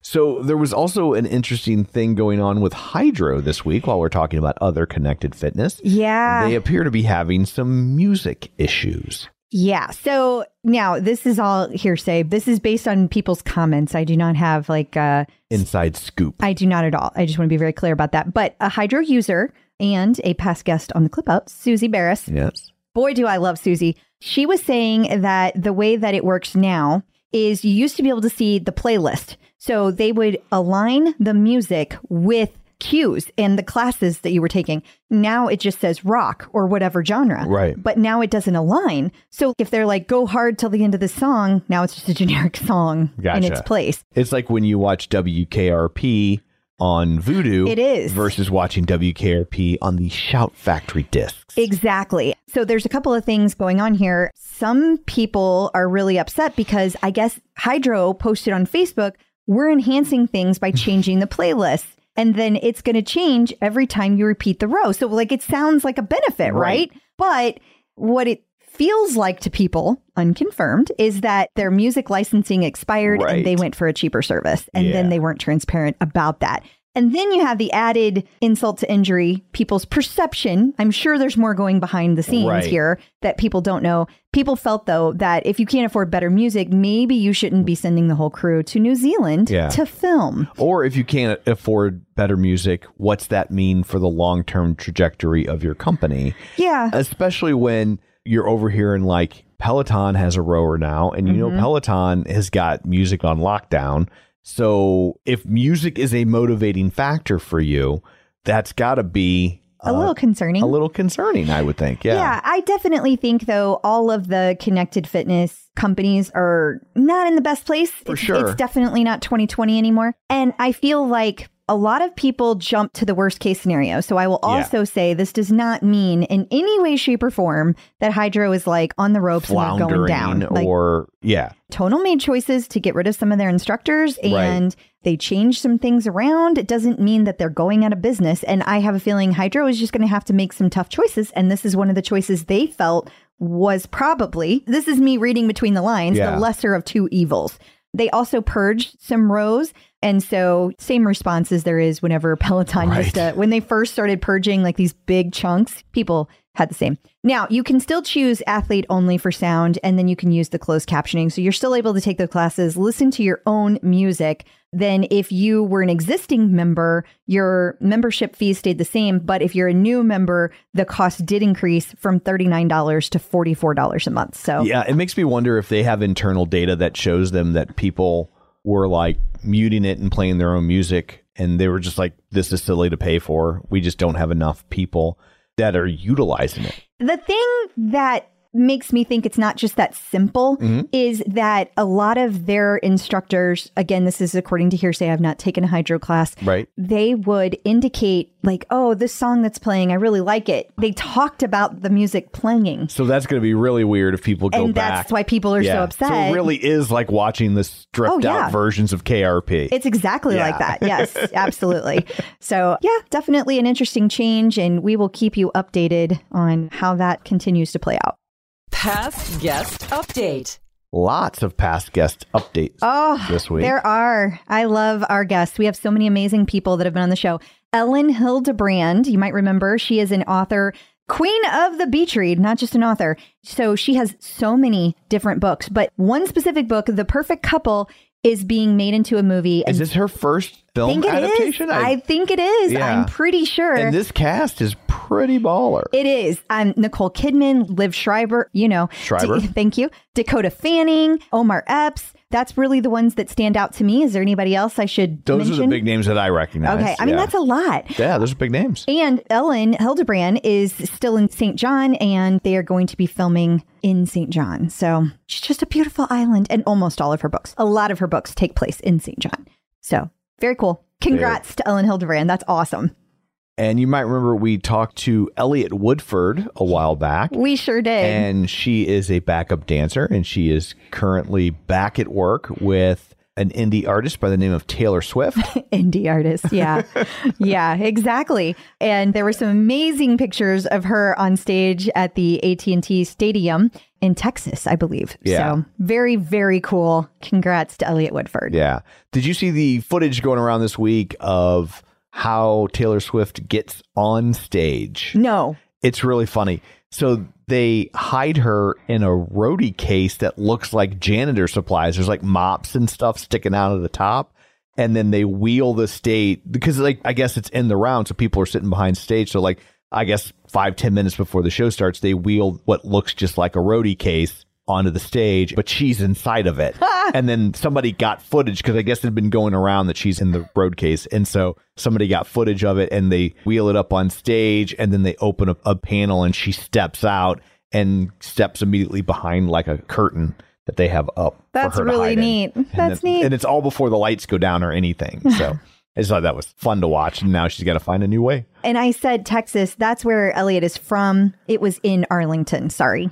So there was also an interesting thing going on with Hydrow this week while we're talking about other connected fitness. Yeah. They appear to be having some music issues. Yeah. So now this is all hearsay. This is based on people's comments. I do not have like uh Inside scoop. I do not at all. I just want to be very clear about that. But a Hydrow user and a past guest on the clip out, Susie Barris. Yes. Boy, do I love Susie. She was saying that the way that it works now is you used to be able to see the playlist. So they would align the music with cues and the classes that you were taking. Now it just says rock or whatever genre. Right. But now it doesn't align. So if they're like, go hard till the end of the song, now it's just a generic song in its place. It's like when you watch WKRP on Vudu. It is. Versus watching WKRP on the Shout Factory discs. Exactly. So there's a couple of things going on here. Some people are really upset because I guess Hydrow posted on Facebook, we're enhancing things by changing the playlist. And then it's going to change every time you repeat the row. So, like, it sounds like a benefit, right? Right. But what it feels like to people, unconfirmed, is that their music licensing expired Right. and they went for a cheaper service. And then they weren't transparent about that. And then you have the added insult to injury, people's perception. I'm sure there's more going behind the scenes Right. here that people don't know. People felt, though, that if you can't afford better music, maybe you shouldn't be sending the whole crew to New Zealand Yeah. to film. Or if you can't afford better music, what's that mean for the long term trajectory of your company? Yeah. Especially when you're over here and like Peloton has a rower now, and you Mm-hmm. know Peloton has got music on lockdown. So if music is a motivating factor for you, that's got to be a uh, little concerning. a little concerning, I would think. Yeah. Yeah, I definitely think though all of the connected fitness companies are not in the best place. For It's- sure. It's definitely not 2020 anymore. And I feel like a lot of people jump to the worst case scenario. So I will Yeah. also say this does not mean in any way, shape, or form that Hydrow is like on the ropes and they're going down. Like or yeah. Tonal made choices to get rid of some of their instructors Right. and they changed some things around. It doesn't mean that they're going out of business. And I have a feeling Hydrow is just going to have to make some tough choices. And this is one of the choices they felt was probably, this is me reading between the lines, Yeah. the lesser of two evils. They also purged some rows. And so, same response as there is whenever Peloton used to, when they first started purging like these big chunks, people had the same. Now, you can still choose athlete only for sound, and then you can use the closed captioning. So you're still able to take the classes, listen to your own music. Then, if you were an existing member, your membership fees stayed the same. But if you're a new member, the cost did increase from $39 to $44 a month. So, Yeah, it makes me wonder if they have internal data that shows them that people were like muting it and playing their own music and they were just like this is silly to pay for. We just don't have enough people that are utilizing it. the thing that makes me think it's not just that simple Mhm. is that a lot of their instructors, again, this is according to hearsay, I've not taken a Hydrow class, Right. they would indicate, like, oh, this song that's playing, I really like it. They talked about the music playing. So that's going to be really weird if people go And back. that's why people are so upset. So it really is like watching the stripped Oh, yeah. out versions of KRP. It's exactly Yeah. like that. Yes, absolutely. So, yeah, definitely an interesting change, and we will keep you updated on how that continues to play out. Past guest update. Lots of past guest updates Oh, this week. there are. I love our guests. We have so many amazing people that have been on the show. Elin Hilderbrand, you might remember, she is an author, queen of the beach read, not just an author. So she has so many different books, but one specific book, The Perfect Couple, is being made into a movie. is this her first I film think it is. adaptation? I, think it is. Yeah. I'm pretty sure. and this cast is pretty baller. It is. Um, Nicole Kidman, Liev Schreiber, you know. Schreiber. D- thank you. Dakota Fanning, Omar Epps. That's really the ones that stand out to me. Is there anybody else I should Those mention? are the big names that I recognize. Okay. I mean, yeah. that's a lot. yeah, those are big names. And Elin Hilderbrand is still in St. John, and they are going to be filming in St. John. So she's just a beautiful island, and almost all of her books, a lot of her books take place in St. John. So very cool. Congrats to Elin Hilderbrand. That's awesome. And you might remember we talked to Eliotte Woodford a while back. We sure did. And she is a backup dancer, and she is currently back at work with an indie artist by the name of Taylor Swift. indie artist. Yeah. yeah, exactly. And there were some amazing pictures of her on stage at the AT&T Stadium in Texas, I believe. Yeah. So, very very cool. Congrats to Eliotte Woodford. yeah. Did you see the footage going around this week of how Taylor Swift gets on stage? No. It's really funny. So they hide her in a roadie case that looks like janitor supplies. There's like mops and stuff sticking out of the top. And then they wheel the stage because like I guess it's in the round, so people are sitting behind stage. So like I guess five, ten minutes before the show starts, they wheel what looks just like a roadie case onto the stage, but she's inside of it. and then somebody got footage because I guess it had been going around that she's in the road case. And so somebody got footage of it and they wheel it up on stage and then they open up a panel and she steps out and steps immediately behind like a curtain that they have up. That's really neat. And That's then- neat. And it's all before the lights go down or anything. So I just thought that was fun to watch. And now she's got to find a new way. And I said Texas, that's where Eliotte is from. It was in Arlington, sorry.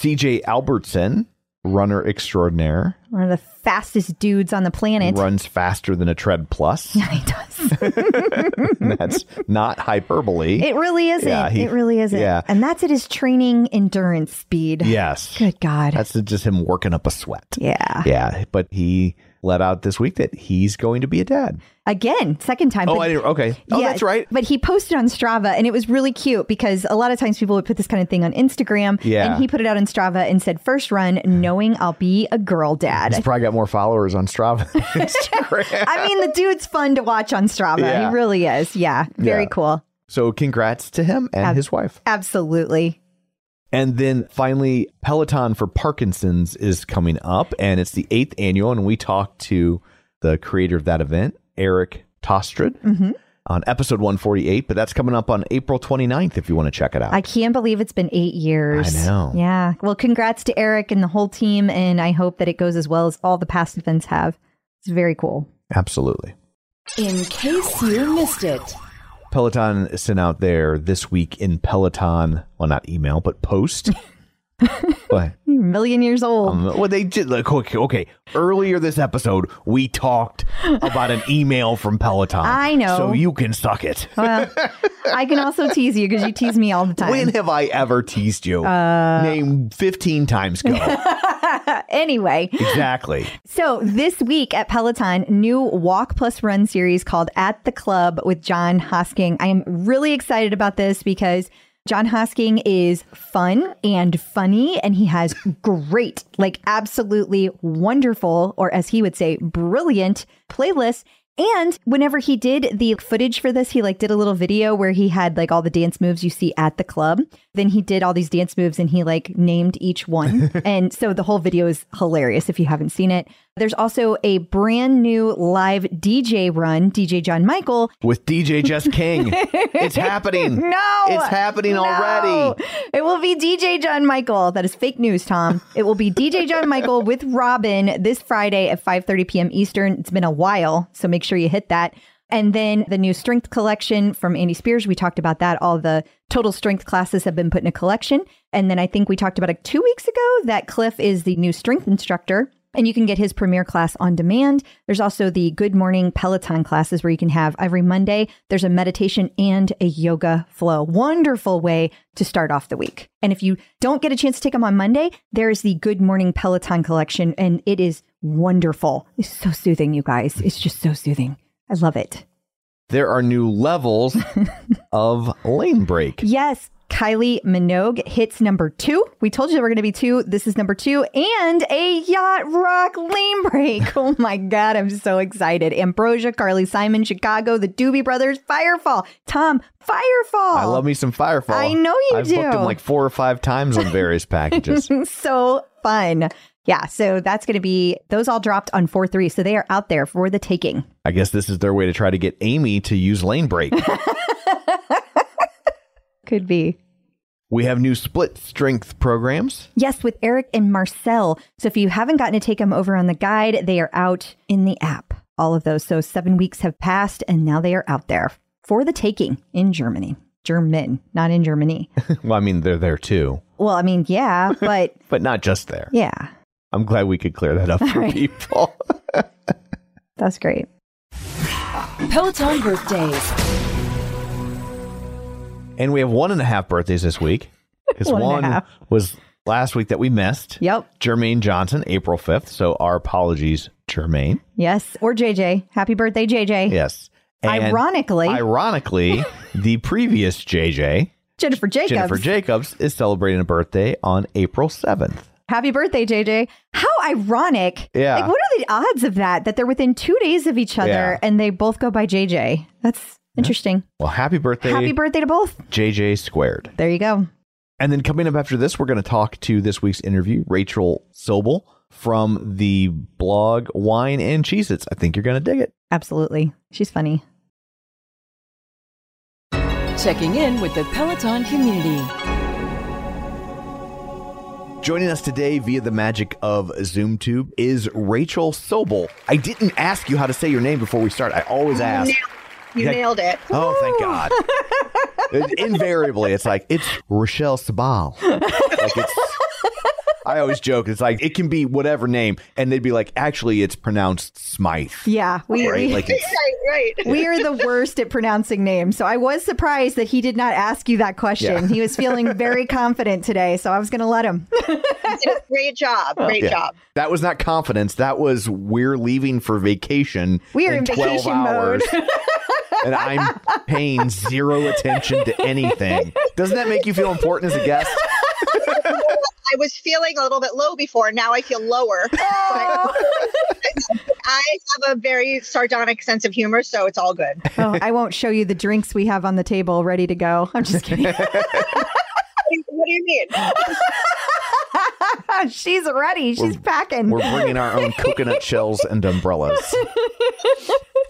CJ Albertson, runner extraordinaire, One of the fastest dudes on the planet. runs faster than a tread plus. Yeah, he does. That's not hyperbole. It really isn't. Yeah, he- it really isn't. yeah. And that's at his training endurance speed. yes. Good God. That's just him working up a sweat. yeah. Yeah. But he let out this week that he's going to be a dad. Again, second time. Oh, but- I didn't. Okay. Oh, Yeah, that's right. But he posted on Strava and it was really cute because a lot of times people would put this kind of thing on Instagram. Yeah. And he put it out on Strava and said, first run, knowing I'll be a girl dad. He's probably got more followers on Strava Instagram. I mean, the dude's fun to watch on Strava. Yeah. He really is. Yeah. Very Yeah. cool. so congrats to him and Ab- his wife. Absolutely. And then finally, Peloton for Parkinson's is coming up, and it's the eighth annual. And we talked to the creator of that event, Eric Tostrud, Mm-hmm. on episode 148. But that's coming up on April 29th if you want to check it out. I can't believe it's been eight years. I know. Yeah. Well, congrats to Eric and the whole team. And I hope that it goes as well as all the past events have. It's very cool. Absolutely. In case you missed it. Peloton sent out there this week in Peloton, well, not email, but post. what? You're a million years old. Um, well, they did. Like, okay, okay. Earlier this episode, we talked about an email from Peloton. I know. So you can suck it. well, I can also tease you because you tease me all the time. When have I ever teased you? Uh, Name 15 times go. anyway, exactly. so this week at Peloton, new walk plus run series called At the Club with Jon Hosking. I am really excited about this because Jon Hosking is fun and funny, and he has great, like absolutely wonderful, or as he would say, brilliant playlists. And whenever he did the footage for this, he like did a little video where he had like all the dance moves you see at the club. Then he did all these dance moves and he like named each one. and so the whole video is hilarious if you haven't seen it. There's also a brand new live DJ run, DJ John Michael. With DJ Just King. it's happening. No, It's happening No. already. It will be DJ John Michael. That is fake news, Tom. It will be DJ John Michael with Robin this Friday at 5:30 p.m. Eastern. It's been a while, so make sure you hit that. And then the new strength collection from Andy Spears. We talked about that. All the total strength classes have been put in a collection. And then I think we talked about it two weeks ago that Cliff is the new strength instructor. And you can get his premier class on demand. There's also the Good Morning Peloton classes where you can have every Monday. There's a meditation and a yoga flow. Wonderful way to start off the week. And if you don't get a chance to take them on Monday, there's the Good Morning Peloton collection, and it is wonderful. It's so soothing, you guys. It's just so soothing. I love it. There are new levels of Lanebreak. Yes, Kylie Minogue hits number two. We told you there were going to be two. This is number two, and a yacht rock Lanebreak. Oh my God, I'm so excited. Ambrosia, Carly Simon, Chicago, the Doobie Brothers, Firefall. Tom, Firefall. I love me some Firefall. I know you do. I've do. booked them like four or five times on various packages. so fun. Yeah, so that's going to be, those all dropped on 4 3. So they are out there for the taking. I guess this is their way to try to get Amy to use Lanebreak. Could be. we have new split strength programs. Yes, with Erik and Marcel. So if you haven't gotten to take them over on the guide, they are out in the app. All of those. So seven weeks have passed and now they are out there for the taking in Germany. German, not in Germany. well, I mean, they're there too, well, I mean, yeah, but but not just there. yeah, I'm glad we could clear that up for right. people. that's great. Peloton birthdays. and we have one and a half birthdays this week because One one was last week that we missed. Yep. Jermaine Johnson, April 5th. So our apologies, Jermaine. Yes. Or JJ. Happy birthday, JJ. Yes. And Ironically, ironically, the previous JJ, Jennifer Jacobs. Jennifer Jacobs, is celebrating a birthday on April 7th. Happy birthday, JJ. How ironic. Yeah. Like, what are the odds of that? That they're within two days of each other Yeah. and they both go by JJ. That's interesting. Well, happy birthday, Happy birthday to both. JJ squared. There you go. And then coming up after this, we're going to talk to this week's interview, Rachel Sobel from the blog Whine and Cheez Its. I think you're going to dig it. Absolutely. She's funny. Checking in with the Peloton community. Joining us today via the magic of ZoomTube is Rachel Sobel. I didn't ask you how to say your name before we start. I always ask. You Yeah. nailed it. Oh, thank God. Invariably, it's like, it's Rochelle Sabal. Like it's. I always joke. It's like it can be whatever name, and they'd be like, "Actually, it's pronounced Smythe." Yeah. We, Right? we, Like it's, Right, right. we are the worst at pronouncing names. So I was surprised that he did not ask you that question. Yeah. He was feeling very confident today. So I was going to let him. Did a great job. Great Yeah. job. that was not confidence. That was we're leaving for vacation. We are in 12 vacation mode. and I'm paying zero attention to anything. Doesn't that make you feel important as a guest? I was feeling a little bit low before. Now I feel lower. But I have a very sardonic sense of humor, so it's all good. oh, I won't show you the drinks we have on the table ready to go. I'm just kidding. What do you mean? She's ready. She's packing. We're bringing our own coconut shells and umbrellas.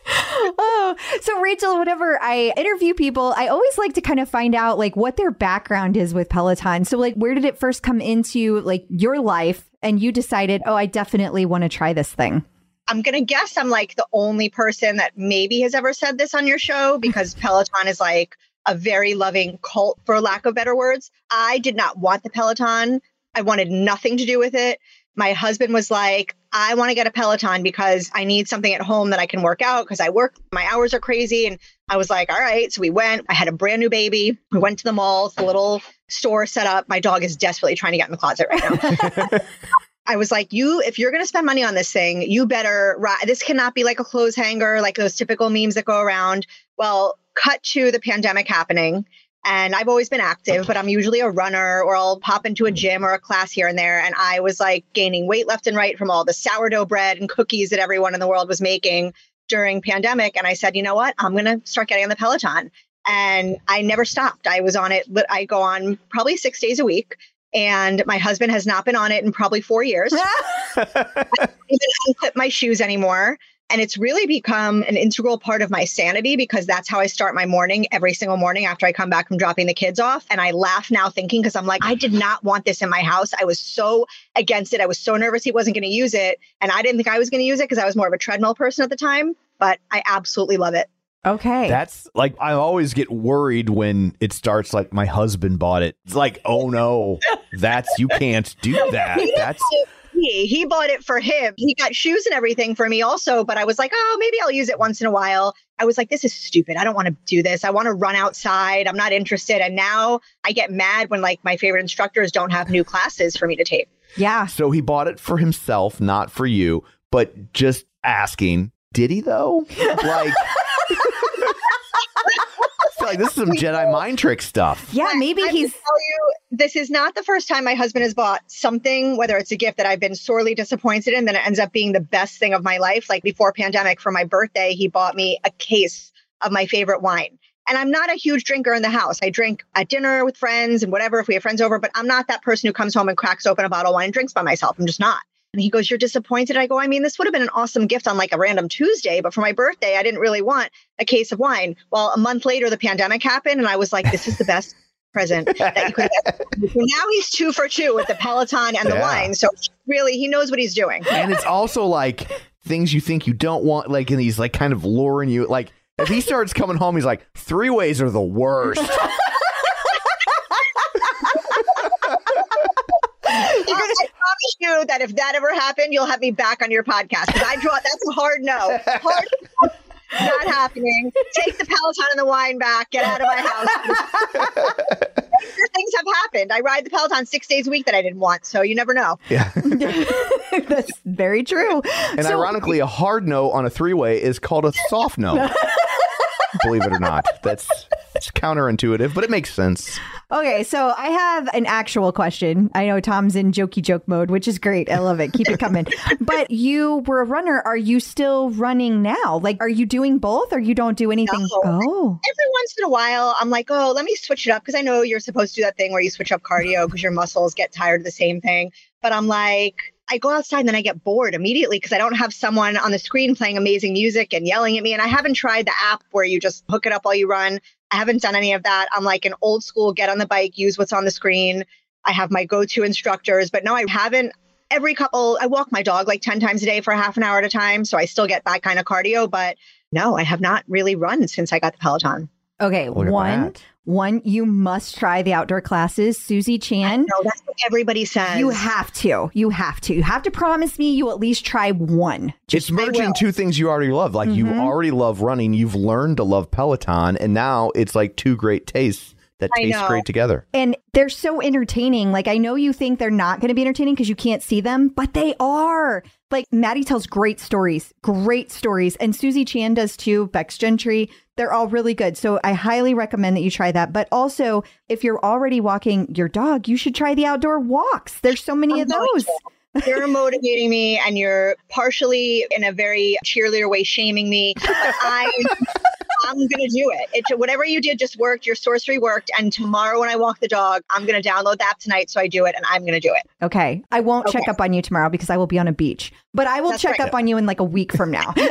oh, so Rachel, whenever I interview people, I always like to kind of find out like what their background is with Peloton. So like where did it first come into like your life and you decided, "Oh, I definitely want to try this thing." I'm going to guess I'm like the only person that maybe has ever said this on your show because Peloton is like a very loving cult, for lack of better words. I did not want the Peloton. I wanted nothing to do with it. My husband was like, I want to get a Peloton because I need something at home that I can work out because I work, my hours are crazy. And I was like, all right. So we went. I had a brand new baby. We went to the mall, it's a little store set up. My dog is desperately trying to get in the closet right now. I was like, you, if you're going to spend money on this thing, you better, this cannot be like a clothes hanger, like those typical memes that go around. Well, cut to the pandemic happening. And I've always been active, but I'm usually a runner or I'll pop into a mm. gym or a class here and there. And I was like gaining weight left and right from all the sourdough bread and cookies that everyone in the world was making. during pandemic and I said, you know what? I'm going to start getting on the Peloton. And I never stopped. I was on it. I go on probably six days a week. And my husband has not been on it in probably four years. I don't even unclip my shoes anymore. And it's really become an integral part of my sanity because that's how I start my morning every single morning after I come back from dropping the kids off. And I laugh now thinking, because I'm like, I did not want this in my house. I was so against it. I was so nervous he wasn't going to use it. And I didn't think I was going to use it because I was more of a treadmill person at the time. But I absolutely love it. Okay. That's like I always get worried when it starts like my husband bought it. It's like, oh no, that's you can't do that. That's he, he bought it for him. He got shoes and everything for me also, but I was like, oh, maybe I'll use it once in a while. I was like, this is stupid. I don't want to do this. I want to run outside. I'm not interested. And now I get mad when like my favorite instructors don't have new classes for me to take. Yeah. so he bought it for himself, not for you, but just asking, did he though? Like I feel like this is some Jedi mind trick stuff. Yeah, maybe I can he's tell you this is not the first time my husband has bought something, whether it's a gift that I've been sorely disappointed in, then it ends up being the best thing of my life. Like before pandemic, for my birthday, he bought me a case of my favorite wine. And I'm not a huge drinker in the house. I drink at dinner with friends and whatever if we have friends over, but I'm not that person who comes home and cracks open a bottle of wine and drinks by myself. I'm just not. And he goes, You're disappointed? I go, I mean, this would have been an awesome gift on like a random Tuesday, but for my birthday, I didn't really want a case of wine. Well, a month later, the pandemic happened, and I was like, This is the best present that you could have. Now he's two for two with the Peloton and the Yeah. wine. So really, he knows what he's doing. And it's also like things you think you don't want, like, and he's like kind of luring you. Like, if he starts coming home, he's like, three ways are the worst. I promise you that if that ever happened, you'll have me back on your podcast because I draw. That's a hard no. Hard no. Not happening. Take the Peloton and the wine back. Get out of my house. Things have happened. I ride the Peloton six days a week that I didn't want. So you never know. yeah. that's very true. And So- ironically, a hard no on a three way is called a soft no. Believe it or not. That's it's counterintuitive, but it makes sense. Okay, so I have an actual question. I know Tom's in jokey joke mode, which is great. I love it. Keep it coming. but you were a runner. Are you still running now? Like, are you doing both or you don't do anything? No. Oh, Every once in a while, I'm like, oh, let me switch it up because I know you're supposed to do that thing where you switch up cardio because your muscles get tired of the same thing. But I'm like, I go outside and then I get bored immediately because I don't have someone on the screen playing amazing music and yelling at me. And I haven't tried the app where you just hook it up while you run. I haven't done any of that. I'm like an old school get on the bike, use what's on the screen. I have my go to instructors, but no, I haven't. Every couple, I walk my dog like 10 times a day for half an hour at a time. So I still get that kind of cardio. But no, I have not really run since I got the Peloton. Okay. One, that. one, you must try the outdoor classes. Susie Chan. No, that's what everybody says. You have to. You have to. You have to promise me you at least try one. It's merging two things you already love. Like you Mhm. already love running, you've learned to love Peloton, and now it's like two great tastes that taste great together. And they're so entertaining. Like, I know you think they're not going to be entertaining because you can't see them, but they are. Like, Maddie tells great stories, great stories. And Susie Chan does too, Bex Gentry. They're all really good. So I highly recommend that you try that. But also, if you're already walking your dog, you should try the outdoor walks. There's so many I'm of oh those. to. You're motivating me and you're partially in a very cheerleader way shaming me. But I I'm gonna do it. It whatever you did just worked, your sorcery worked. And tomorrow when I walk the dog, I'm gonna download the app tonight so I do it and I'm gonna do it. Okay. I won't check up on you tomorrow because I will be on a beach, but I will That's check right. up on you in like a week from now.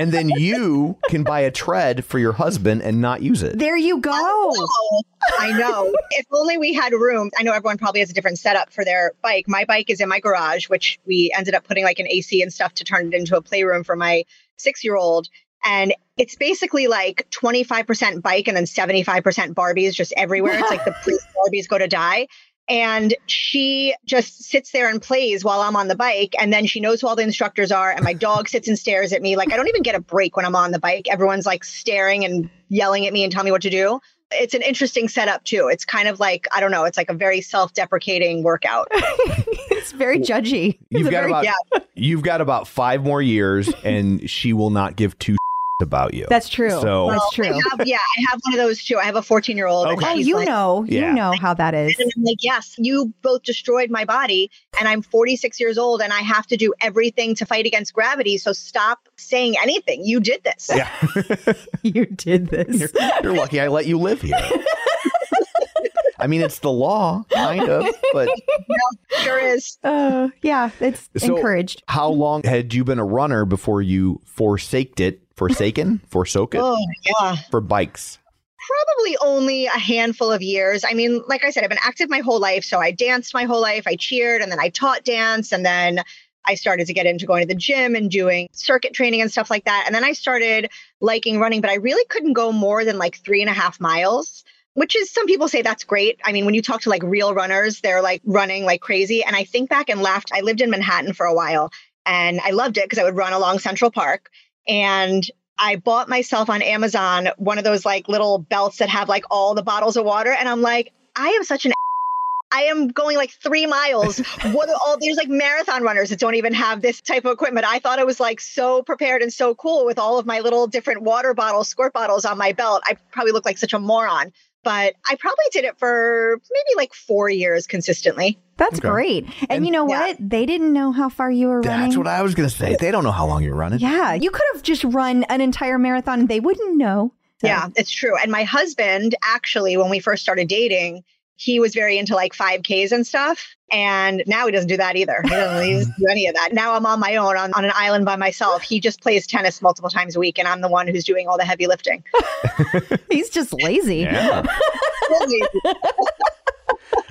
And then you can buy a tread for your husband and not use it. there you go. Oh, I know. if only we had room. I know everyone probably has a different setup for their bike. My bike is in my garage, which we ended up putting like an AC and stuff to turn it into a playroom for my six year old. And it's basically like 25% bike and then 75% Barbies just everywhere. It's like the please Barbies go to die. And she just sits there and plays while I'm on the bike. And then she knows who all the instructors are. And my dog sits and stares at me. Like I don't even get a break when I'm on the bike. Everyone's like staring and yelling at me and telling me what to do. It's an interesting setup too. It's kind of like, I don't know, it's like a very self deprecating workout. it's very judgy. You've a got very- about yeah. you've got about five more years, and she will not give two about you. That's true. So That's true. I have, yeah, I have one of those too. I have a 14 year old. Okay. Oh, you know, you Yeah. know how that is. And I'm like, yes, you both destroyed my body, and I'm 46 years old, and I have to do everything to fight against gravity. So stop saying anything. You did this. yeah, you did this. you're lucky I let you live here. I mean, it's the law, kind of, but Sure is. Uh, yeah, it's So- encouraged. how long had you been a runner before you forsaked it? Forsaken? Forsook it? Oh, yeah. For bikes. Probably only a handful of years. I mean, like I said, I've been active my whole life. So I danced my whole life. I cheered and then I taught dance. And then I started to get into going to the gym and doing circuit training and stuff like that. And then I started liking running, but I really couldn't go more than like three and a half miles. Which is some people say that's great. I mean, when you talk to like real runners, they're like running like crazy. And I think back and laughed. I lived in Manhattan for a while and I loved it because I would run along Central Park. And I bought myself on Amazon one of those like little belts that have like all the bottles of water. And I'm like, I am such an I am going like three miles. What are all there's like marathon runners that don't even have this type of equipment. I thought it was like so prepared and so cool with all of my little different water bottles, squirt bottles on my belt. I probably look like such a moron. But I probably did it for maybe like four years consistently. That's Okay. great. And, you know Yeah. what? They didn't know how far you were running. That's what I was going to say. They don't know how long you're running. yeah, you could have just run an entire marathon. And they wouldn't know. So- Yeah, it's true. And my husband, actually, when we first started dating, he was very into like 5Ks and stuff. And now he doesn't do that either. He doesn't, he doesn't do any of that. Now I'm on my own on, on an island by myself. He just plays tennis multiple times a week, and I'm the one who's doing all the heavy lifting. He's just lazy. Yeah.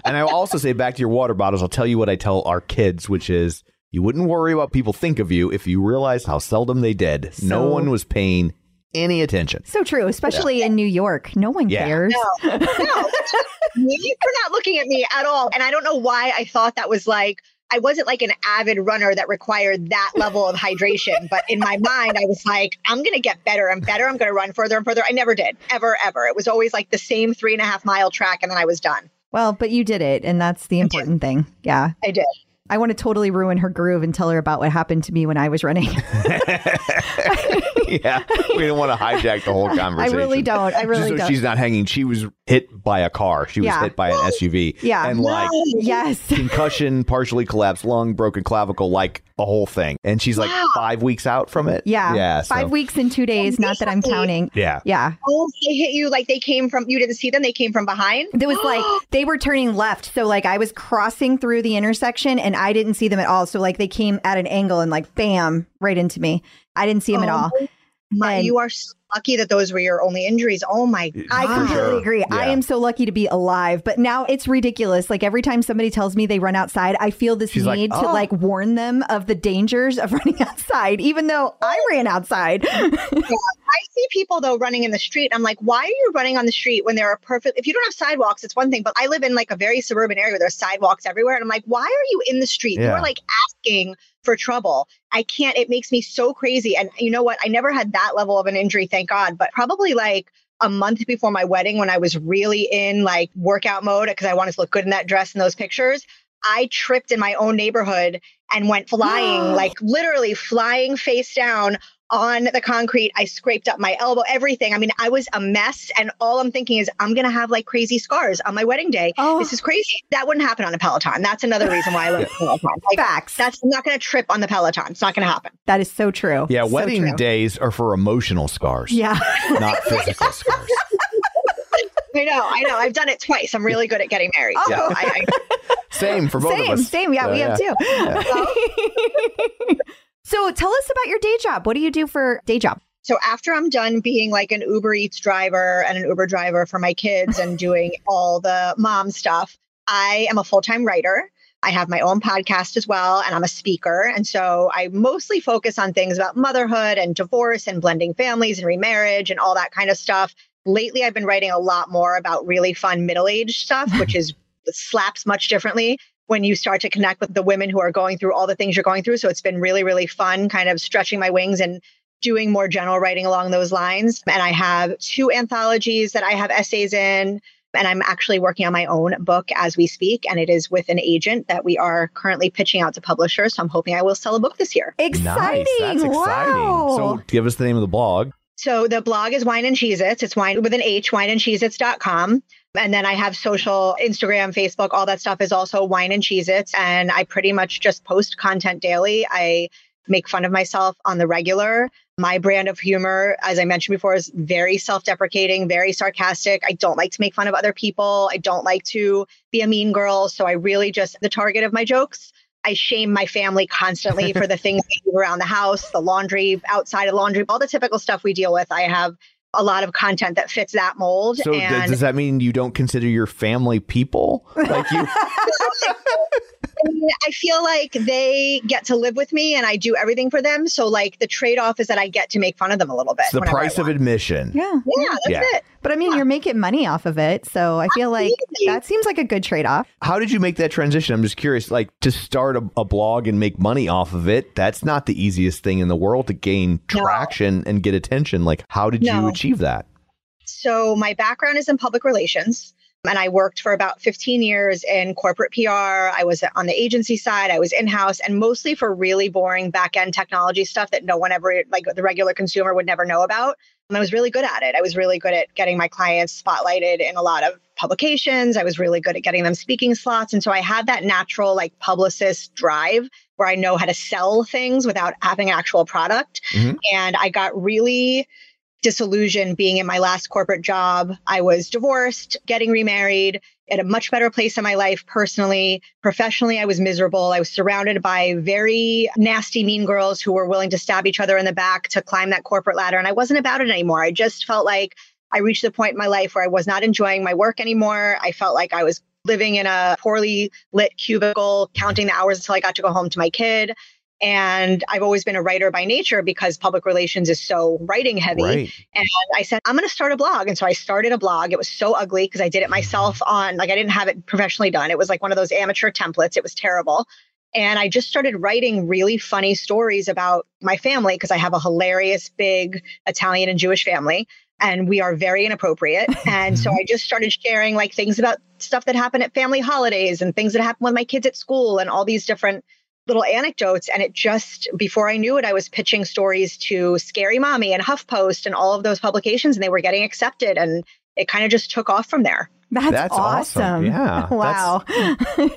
and I'll also say back to your water bottles, I'll tell you what I tell our kids, which is you wouldn't worry what people think of you if you realized how seldom they did. no one was paying any attention. So true, especially in New York. No one Yeah. cares. No, no, you are not looking at me at all. And I don't know why I thought that was like, I wasn't like an avid runner that required that level of hydration. But in my mind, I was like, I'm going to get better and better. I'm going to run further and further. I never did, ever, ever. It was always like the same three and a half mile track, and then I was done. Well, but you did it, and that's the important thing. Yeah. I did. I want to totally ruin her groove and tell her about what happened to me when I was running. yeah. We don't want to hijack the whole conversation. I conversation. really don't. I really so don't. she's not hanging. She was hit by a car. She was Yeah. hit by an SUV. Yeah. And like yes. concussion, partially collapsed lung, broken clavicle, like a whole thing. And she's like Wow. five weeks out from it. Yeah. Yeah. so- Five weeks and two days. Not that I'm counting. Yeah. Yeah. Oh, they hit you like they came from, you didn't see them. They came from behind. There was like they were turning left. So like I was crossing through the intersection and I didn't see them at all. So like they came at an angle and like bam, right into me. I didn't see them at Oh, all. My, And- you are so lucky that those were your only injuries. Oh my I completely sure. agree. I am so lucky to be alive, but now it's ridiculous. Like every time somebody tells me they run outside, I feel this She's like, need to "Oh." like warn them of the dangers of running outside, even though I ran outside. I see people though running in the street. I'm like, why are you running on the street when there are perfect? If you don't have sidewalks, it's one thing. But I live in like a very suburban area where there's sidewalks everywhere, and I'm like, why are you in the street? Yeah. You're like asking for trouble. I can't. It makes me so crazy. And you know what? I never had that level of an injury, thank God. But probably like a month before my wedding, when I was really in like workout mode because I wanted to look good in that dress and those pictures. I tripped in my own neighborhood and went flying, like literally flying face down on the concrete. I scraped up my elbow, everything. I mean, I was a mess. And all I'm thinking is, I'm going to have like crazy scars on my wedding day. Oh. This is crazy. That wouldn't happen on a Peloton. That's another reason why I love Peloton. Like, Facts. that's not going to trip on the Peloton. It's not going to happen. That is so true. Yeah. So wedding true. days are for emotional scars, Yeah. not physical scars. I know. I know. I've done it twice. I'm really good at getting married. So Oh. I, Same for both same, of us. same. Yeah, So, we have too. So tell us about your day job. What do you do for day job? So after I'm done being like an Uber Eats driver and an Uber driver for my kids and doing all the mom stuff, I am a full-time writer. I have my own podcast as well, and I'm a speaker. And so I mostly focus on things about motherhood and divorce and blending families and remarriage and all that kind of stuff. Lately, I've been writing a lot more about really fun middle age stuff, which is slaps much differently when you start to connect with the women who are going through all the things you're going through. So it's been really, really fun, kind of stretching my wings and doing more general writing along those lines. And I have two anthologies that I have essays in. And I'm actually working on my own book as we speak. And it is with an agent that we are currently pitching out to publishers. So I'm hoping I will sell a book this year. Exciting. Nice. That's exciting. Wow. So give us the name of the blog. So the blog is Whine and Cheez Its. It's wine with an H, whineandcheezits.com. And then I have social, Instagram, Facebook, all that stuff is also Whine and Cheez Its. And I pretty much just post content daily. I make fun of myself on the regular. My brand of humor, as I mentioned before, is very self deprecating, very sarcastic. I don't like to make fun of other people. I don't like to be a mean girl. So I really just, the target of my jokes. I shame my family constantly for the things around the house, the laundry, outside of laundry, all the typical stuff we deal with. I have a lot of content that fits that mold. So and does that mean you don't consider your family people? Like you I mean, I feel like they get to live with me and I do everything for them. So like the trade off is that I get to make fun of them a little bit. it's the price of admission. Yeah. Yeah, that's Yeah. it. But I mean, you're making money off of it. So I feel like Absolutely. that seems like a good trade off. How did you make that transition? I'm just curious, like to start a, a blog and make money off of it. That's not the easiest thing in the world to gain No. traction and get attention. Like, how did you achieve that? So my background is in public relations. And I worked for about 15 years in corporate PR. I was on the agency side, I was in house, and mostly for really boring back end technology stuff that no one ever, like the regular consumer, would never know about. And I was really good at it. I was really good at getting my clients spotlighted in a lot of publications. I was really good at getting them speaking slots. And so I had that natural, like, publicist drive where I know how to sell things without having actual product. Mhm. And I got really disillusioned being in my last corporate job. I was divorced, getting remarried, at a much better place in my life personally. Professionally, I was miserable. I was surrounded by very nasty, mean girls who were willing to stab each other in the back to climb that corporate ladder. And I wasn't about it anymore. I just felt like I reached the point in my life where I was not enjoying my work anymore. I felt like I was living in a poorly lit cubicle, counting the hours until I got to go home to my kid. And I've always been a writer by nature because public relations is so writing heavy. Right. And I said, I'm going to start a blog. And so I started a blog. It was so ugly because I did it mm-hmm. myself on, like, I didn't have it professionally done. It was like one of those amateur templates. It was terrible. And I just started writing really funny stories about my family because I have a hilarious, big Italian and Jewish family. And we are very inappropriate. And so I just started sharing like things about stuff that happened at family holidays and things that happened with my kids at school and all these different little anecdotes. And it just, before I knew it, I was pitching stories to Scary Mommy and HuffPost and all of those publications, and they were getting accepted. And it kind of just took off from there. That's, That's awesome. awesome. Yeah, Wow.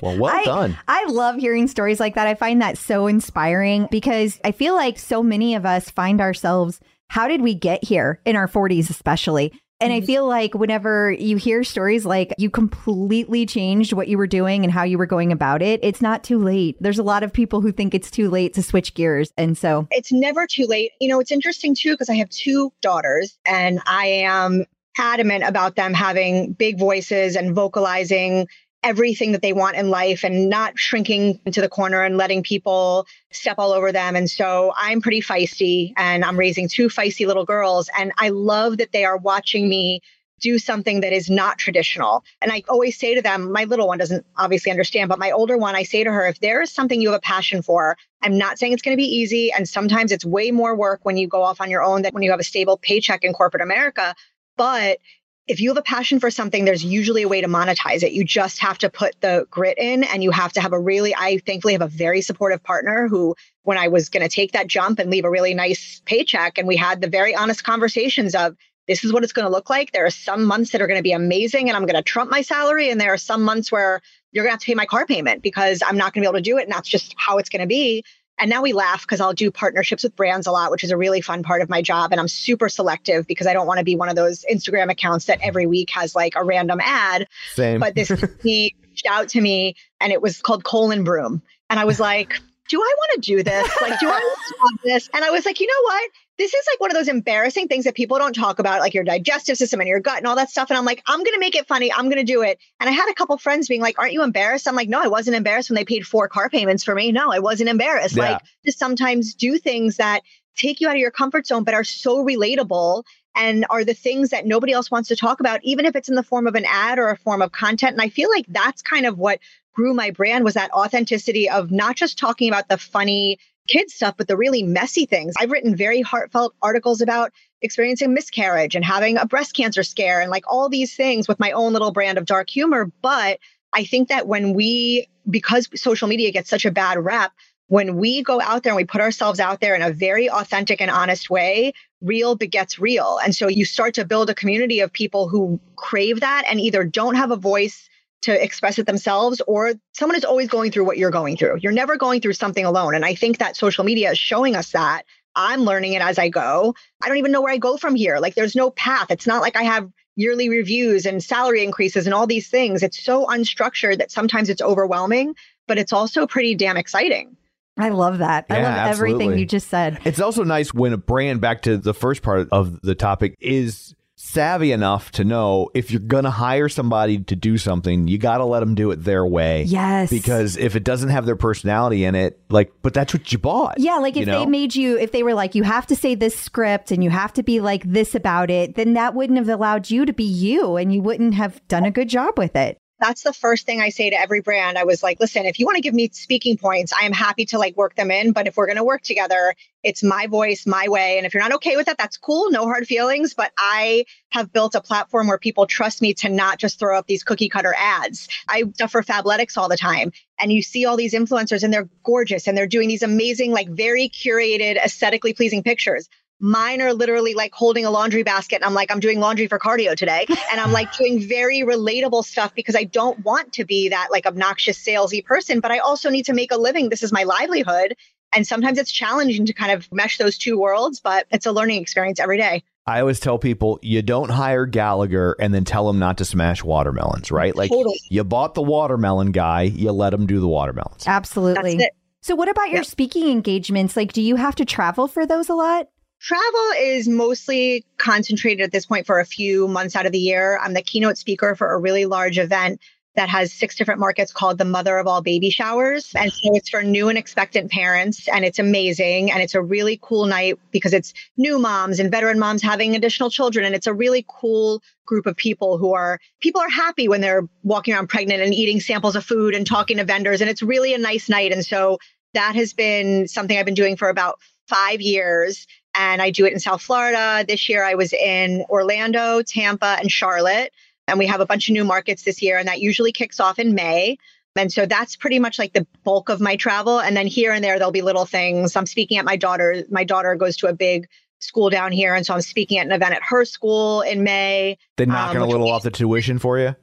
Well, well I- done. I love hearing stories like that. I find that so inspiring because I feel like so many of us find ourselves, how did we get here in our 40s, especially? And I mm-hmm. feel like whenever you hear stories like you completely changed what you were doing and how you were going about it, it's not too late. There's a lot of people who think it's too late to switch gears. And so, It's never too late. You know, it's interesting too, because I have two daughters and I am adamant about them having big voices and vocalizing everything that they want in life and not shrinking into the corner and letting people step all over them. And so I'm pretty feisty and I'm raising two feisty little girls. And I love that they are watching me do something that is not traditional. And I always say to them, my little one doesn't obviously understand, but my older one, I say to her, if there is something you have a passion for, I'm not saying it's going to be easy. And sometimes it's way more work when you go off on your own than when you have a stable paycheck in corporate America. But if you have a passion for something, there's usually a way to monetize it. You just have to put the grit in and you have to have a really, I thankfully have a very supportive partner who, when I was going to take that jump and leave a really nice paycheck, and we had the very honest conversations of, this is what it's going to look like. There are some months that are going to be amazing and I'm going to trump my salary. And there are some months where you're going to have to pay my car payment because I'm not going to be able to do it. And that's just how it's going to be. And now we laugh because I'll do partnerships with brands a lot, which is a really fun part of my job. And I'm super selective because I don't want to be one of those Instagram accounts that every week has like a random ad. Same. But this he reached out to me and it was called Colon Broom. And I was like, do I want to do this? Like, do I want to do this? And I was like, you know what? This is like one of those embarrassing things that people don't talk about, like your digestive system and your gut and all that stuff. And I'm like, I'm going to make it funny. I'm going to do it. And I had a couple friends being like, aren't you embarrassed? I'm like, no, I wasn't embarrassed when they paid four car payments for me. No, I wasn't embarrassed. Yeah. Like, just sometimes do things that take you out of your comfort zone, but are so relatable and are the things that nobody else wants to talk about, even if it's in the form of an ad or a form of content. And I feel like that's kind of what grew my brand was that authenticity of not just talking about the funny kid stuff, but the really messy things. I've written very heartfelt articles about experiencing miscarriage and having a breast cancer scare and like all these things with my own little brand of dark humor. But I think that when we, because social media gets such a bad rep, when we go out there and we put ourselves out there in a very authentic and honest way, real begets real. And so you start to build a community of people who crave that and either don't have a voice to express it themselves or someone is always going through what you're going through. You're never going through something alone. And I think that social media is showing us that. I'm learning it as I go. I don't even know where I go from here. Like there's no path. It's not like I have yearly reviews and salary increases and all these things. It's so unstructured that sometimes it's overwhelming, but it's also pretty damn exciting. I love that. I Yeah, love everything you just said. It's also nice when a brand, back to the first part of the topic, is savvy enough to know if you're going to hire somebody to do something, you got to let them do it their way. Yes. Because if it doesn't have their personality in it, like, but that's what you bought. Yeah, like if know? they made you, if they were like, you have to say this script and you have to be like this about it, then that wouldn't have allowed you to be you and you wouldn't have done a good job with it. That's the first thing I say to every brand. I was like, listen, if you want to give me speaking points, I am happy to like work them in. But if we're going to work together, it's my voice, my way. And if you're not okay with that, that's cool. No hard feelings. But I have built a platform where people trust me to not just throw up these cookie cutter ads. I stuff for Fabletics all the time. And you see all these influencers and they're gorgeous and they're doing these amazing, like very curated, aesthetically pleasing pictures. Mine are literally like holding a laundry basket. And I'm like, I'm doing laundry for cardio today. And I'm like doing very relatable stuff because I don't want to be that like obnoxious salesy person, but I also need to make a living. This is my livelihood. And sometimes it's challenging to kind of mesh those two worlds, but it's a learning experience every day. I always tell people you don't hire Gallagher and then tell him not to smash watermelons, right? Like Totally. you bought the watermelon guy, you let him do the watermelons. Absolutely. That's it. So, what about your Yep. speaking engagements? Like, do you have to travel for those a lot? Travel is mostly concentrated at this point for a few months out of the year. I'm the keynote speaker for a really large event that has six different markets called the Mother of All Baby Showers. And so it's for new and expectant parents, and it's amazing. And it's a really cool night because it's new moms and veteran moms having additional children. And it's a really cool group of people who are, people are happy when they're walking around pregnant and eating samples of food and talking to vendors. And it's really a nice night. And so that has been something I've been doing for about five years and I do it in South Florida. This year I was in Orlando, Tampa, and Charlotte. And we have a bunch of new markets this year, and that usually kicks off in May. And so that's pretty much like the bulk of my travel. And then here and there, there'll be little things. I'm speaking at my daughter. My daughter goes to a big school down here. And so I'm speaking at an event at her school in May. They're knocking Um, a little off the tuition for you.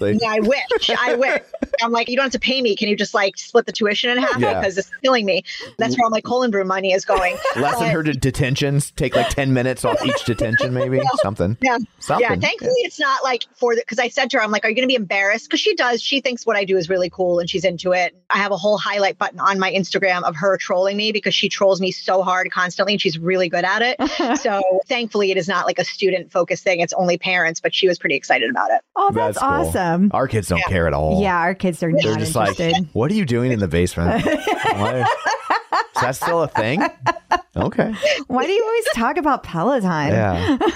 They- Yeah, I wish. I wish. I'm like, you don't have to pay me. Can you just like split the tuition in half? Yeah. Because it's killing me. That's where all my colon brew money is going. Lessen her to detentions. Take like ten minutes off each detention, maybe something. Yeah. Something. Yeah, thankfully it's not like for the because I said to her, I'm like, are you going to be embarrassed? Because she does. She thinks what I do is really cool and she's into it. I have a whole highlight button on my Instagram of her trolling me because she trolls me so hard constantly and she's really good at it. so thankfully it is not like a student focused thing. It's only parents, but she was pretty excited about it. Oh, that's, cool. awesome. Our kids don't care at all. Yeah, our kids are They're not just interested. like, what are you doing in the basement? Why- Is that still a thing? Okay. Why do you always talk about Peloton? Yeah.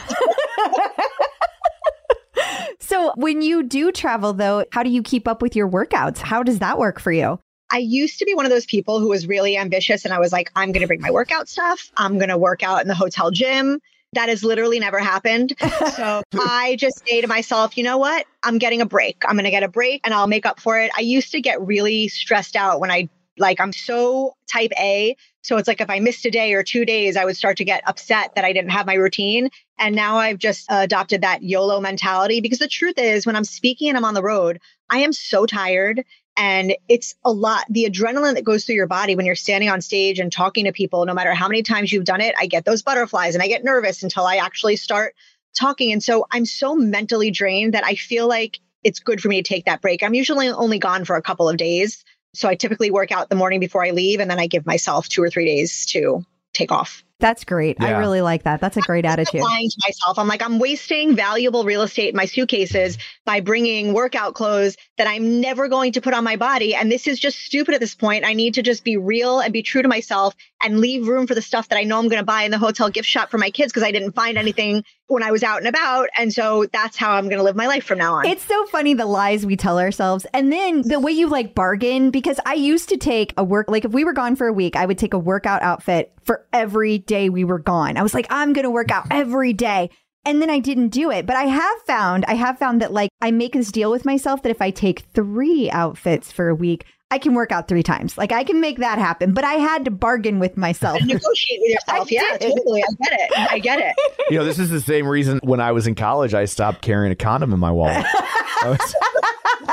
So, when you do travel, though, how do you keep up with your workouts? How does that work for you? I used to be one of those people who was really ambitious and I was like, I'm going to bring my workout stuff. I'm going to work out in the hotel gym. That has literally never happened. So I just say to myself, you know what? I'm getting a break. I'm going to get a break and I'll make up for it. I used to get really stressed out when I like, I'm so type A. So it's like if I missed a day or two days, I would start to get upset that I didn't have my routine. And now I've just adopted that YOLO mentality because the truth is, when I'm speaking and I'm on the road, I am so tired. And it's a lot. The adrenaline that goes through your body when you're standing on stage and talking to people, no matter how many times you've done it, I get those butterflies and I get nervous until I actually start talking. And so I'm so mentally drained that I feel like it's good for me to take that break. I'm usually only gone for a couple of days. So I typically work out the morning before I leave, and then I give myself two or three days to take off. That's great. I really like that. That's a great I'm attitude. lying to myself. I'm like, I'm wasting valuable real estate in my suitcases by bringing workout clothes that I'm never going to put on my body. And this is just stupid at this point. I need to just be real and be true to myself and leave room for the stuff that I know I'm going to buy in the hotel gift shop for my kids because I didn't find anything when I was out and about. And so that's how I'm going to live my life from now on. It's so funny the lies we tell ourselves. And then the way you like bargain, because I used to take a work, like if we were gone for a week, I would take a workout outfit for every day we were gone. I was like, I'm going to work out every day. And then I didn't do it. But I have found, I have found that like I make this deal with myself that if I take three outfits for a week, I can work out three times. Like I can make that happen. But I had to bargain with myself. Negotiate with yourself. I yeah, did. totally. I get it. I get it. You know, this is the same reason when I was in college, I stopped carrying a condom in my wallet. Was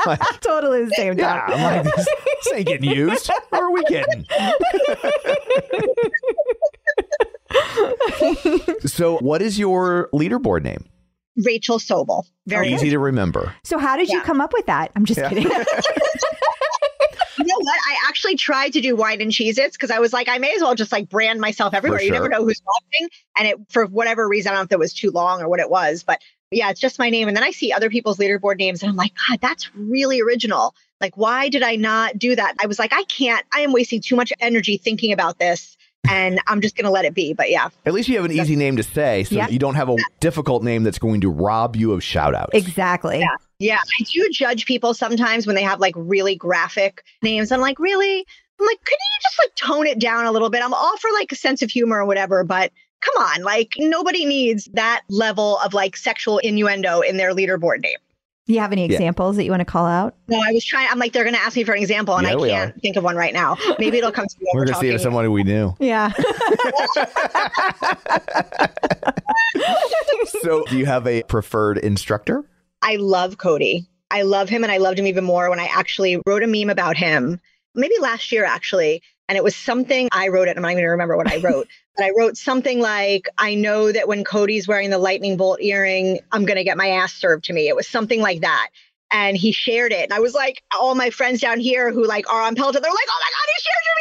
like, totally the same yeah, time. I'm like, this, this ain't getting used. Where are we getting? so, what is your leaderboard name? Rachel Sobel. Very Easy to remember. So how did you come up with that? I'm just Yeah. kidding. You know what? I actually tried to do whine and Cheez Its because I was like, I may as well just like brand myself everywhere. You never know who's watching. And it, for whatever reason, I don't know if it was too long or what it was, but yeah, it's just my name. And then I see other people's leaderboard names and I'm like, God, that's really original. Like, why did I not do that? I was like, I can't, I am wasting too much energy thinking about this and I'm just going to let it be. But yeah, At least you have an easy name to say, so Yep. you don't have a difficult name that's going to rob you of shout outs. exactly. Yeah. Yeah, I do judge people sometimes when they have like really graphic names. I'm like, really? I'm like, couldn't you just like tone it down a little bit? I'm all for like a sense of humor or whatever, but come on, like nobody needs that level of like sexual innuendo in their leaderboard name. Do you have any Yeah. examples that you want to call out? No, I was trying. I'm like, they're going to ask me for an example, and Yeah, I can't think of one right now. Maybe it'll come to me. We're We're going to see it talking. as somebody we knew. Yeah. So, do you have a preferred instructor? I love Cody. I love him and I loved him even more when I actually wrote a meme about him, maybe last year actually. And it was something I wrote it. I'm not even gonna remember what I wrote, but I wrote something like, I know that when Cody's wearing the lightning bolt earring, I'm going to get my ass served to me. It was something like that. And he shared it. And I was like, all my friends down here who like are on Peloton, they're like, oh my God, he shared your.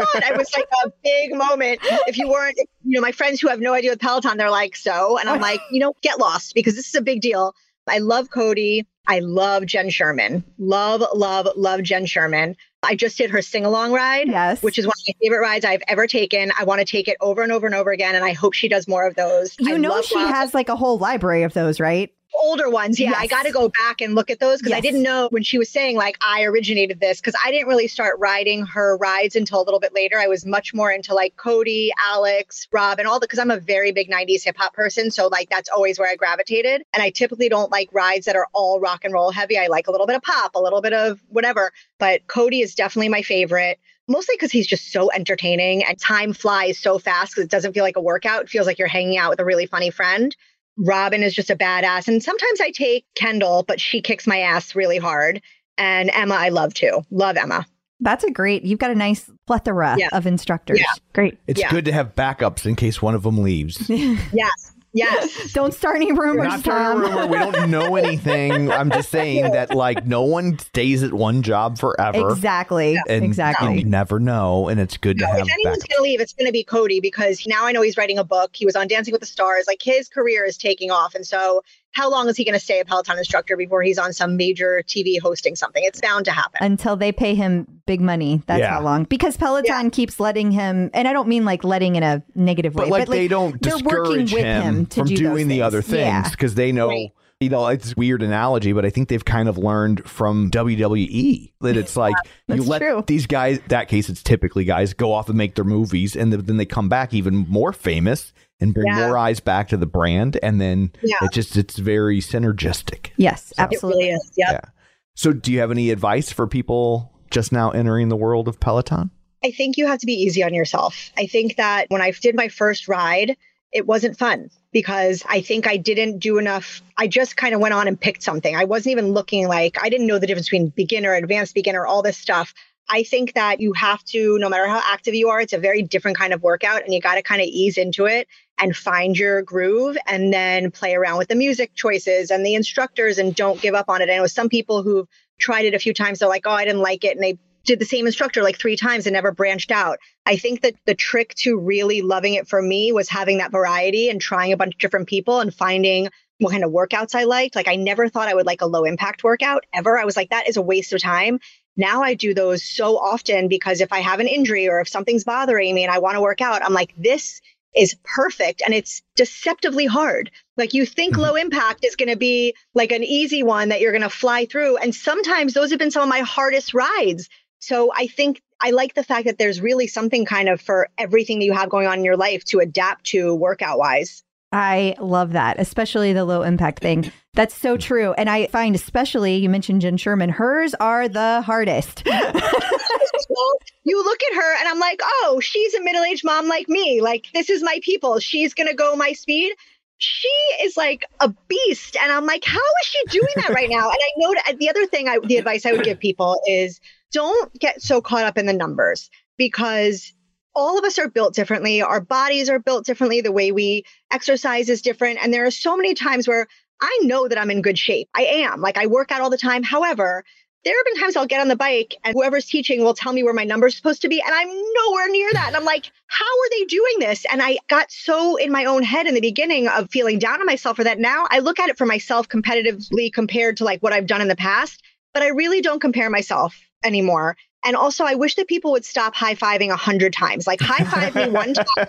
I it. It was like a big moment. If you weren't, you know, my friends who have no idea with Peloton, they're like, so, and I'm like, you know, get lost because this is a big deal. I love Cody. I love Jenn Sherman. Love, love, love Jenn Sherman. I just did her sing along ride, Yes. which is one of my favorite rides I've ever taken. I want to take it over and over and over again, and I hope she does more of those. You I know she has like a whole library of those, right? Older ones. Yeah, I got to go back and look at those because I didn't know when she was saying like I originated this because I didn't really start riding her rides until a little bit later. I was much more into like Cody, Alex, Rob, and all the because I'm a very big 90s hip hop person. So like that's always where I gravitated. And I typically don't like rides that are all rock and roll heavy. I like a little bit of pop, a little bit of whatever. But Cody is definitely my favorite. Mostly because he's just so entertaining and time flies so fast because it doesn't feel like a workout. It feels like you're hanging out with a really funny friend. Robin is just a badass. And sometimes I take Kendall, but she kicks my ass really hard. And Emma, I love too. Love Emma. That's a great. You've got a nice plethora Yeah. of instructors. Yeah. Great. It's Yeah. good to have backups in case one of them leaves. Yes. Yes. Don't start any rumors, Not starting a Tom. rumor. We don't know anything. I'm just saying that like no one stays at one job forever. Exactly. And exactly. you never know, and it's good to No, have if anyone's backups. going to leave, it's going to be Cody because now I know he's writing a book. He was on Dancing with the Stars. Like his career is taking off. And so, how long is he going to stay a Peloton instructor before he's on some major TV hosting something? It's bound to happen. Until they pay him big money. That's Yeah. how long. Because Peloton keeps letting him, and I don't mean like letting in a negative way, But like, they don't they're working discourage with him, him to from do doing the things. other things Yeah. because they know. Right. You know, it's a weird analogy, but I think they've kind of learned from WWE that it's like you let true. these guys, that case, it's typically guys go off and make their movies, and then they come back even more famous and bring Yeah. more eyes back to the brand, and then Yeah. it just it's very synergistic. Yes, It absolutely. really is. Yep. Yeah. So, do you have any advice for people just now entering the world of Peloton? I think you have to be easy on yourself. I think that when I did my first ride, it wasn't fun because I think I didn't do enough. I just kind of went on and picked something. I wasn't even looking like I didn't know the difference between beginner, advanced beginner, all this stuff. I think that you have to, no matter how active you are, it's a very different kind of workout and you got to kind of ease into it and find your groove and then play around with the music choices and the instructors and don't give up on it. I know some people who've tried it a few times, they're like, oh, I didn't like it. And they did the same instructor like three times and never branched out. I think that the trick to really loving it for me was having that variety and trying a bunch of different people and finding what kind of workouts I liked. Like I never thought I would like a low impact workout ever. I was like, that is a waste of time. Now I do those so often because if I have an injury or if something's bothering me and I want to work out, I'm like, this is perfect and it's deceptively hard. Like you think mm-hmm. low impact is going to be like an easy one that you're going to fly through. And sometimes those have been some of my hardest rides. So I think I like the fact that there's really something kind of for everything that you have going on in your life to adapt to workout wise. I love that, especially the low impact thing. That's so hmm. true. And I find, especially, you mentioned Jenn Sherman, hers are the hardest. well, you look at her and I'm like, oh, she's a middle aged mom like me. Like, this is my people. She's going to go my speed. She is like a beast. And I'm like, how is she doing that right now? And I know the other thing, I, the advice I would give people is don't get so caught up in the numbers because all of us are built differently. Our bodies are built differently. The way we exercise is different. And there are so many times where I know that I'm in good shape. I am. Like I work out all the time. However, there have been times I'll get on the bike and whoever's teaching will tell me where my number's supposed to be. And I'm nowhere near that. And I'm like, how are they doing this? And I got so in my own head in the beginning of feeling down on myself for that. Now I look at it for myself competitively compared to like what I've done in the past, but I really don't compare myself anymore. And also, I wish that people would stop high fiving a hundred times. Like high five me one time.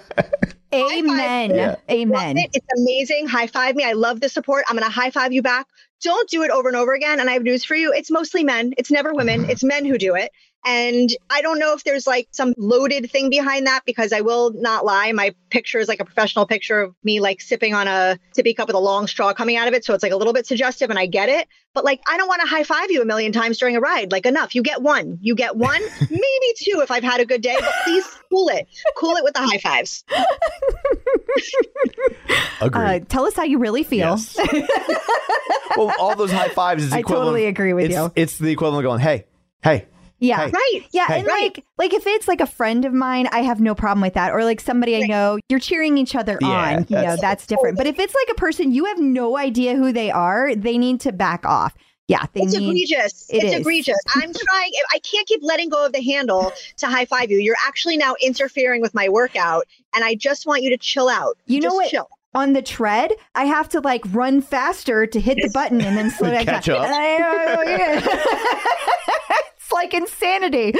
Amen. Yeah. Amen. It. It's amazing. High five me. I love the support. I'm going to high five you back. Don't do it over and over again. And I have news for you. It's mostly men. It's never women. Mm-hmm. It's men who do it. And I don't know if there's like some loaded thing behind that because I will not lie. My picture is like a professional picture of me like sipping on a sippy cup with a long straw coming out of it. So it's like a little bit suggestive and I get it. But like, I don't want to high five you a million times during a ride. Like, enough. You get one. You get one, maybe two if I've had a good day, but please cool it. Cool it with the high fives. Agreed. Uh, tell us how you really feel. Yes. well, all those high fives is I equivalent. totally agree with it's, you. It's the equivalent of going, hey, hey. Yeah. Hey. Right. Yeah, Hey. and like like if it's like a friend of mine, I have no problem with that. Or like somebody I know, you're cheering each other Yeah, on. You know, that's- that's different. But if it's like a person you have no idea who they are, they need to back off. Yeah, they It's need egregious. It it's is. egregious. I'm trying. I can't keep letting go of the handle to high five you. You're actually now interfering with my workout, and I just want you to chill out. You know what? Chill. on the tread, I have to like run faster to hit the button and then slow back Catch down. up. I- oh, yeah. it's like insanity.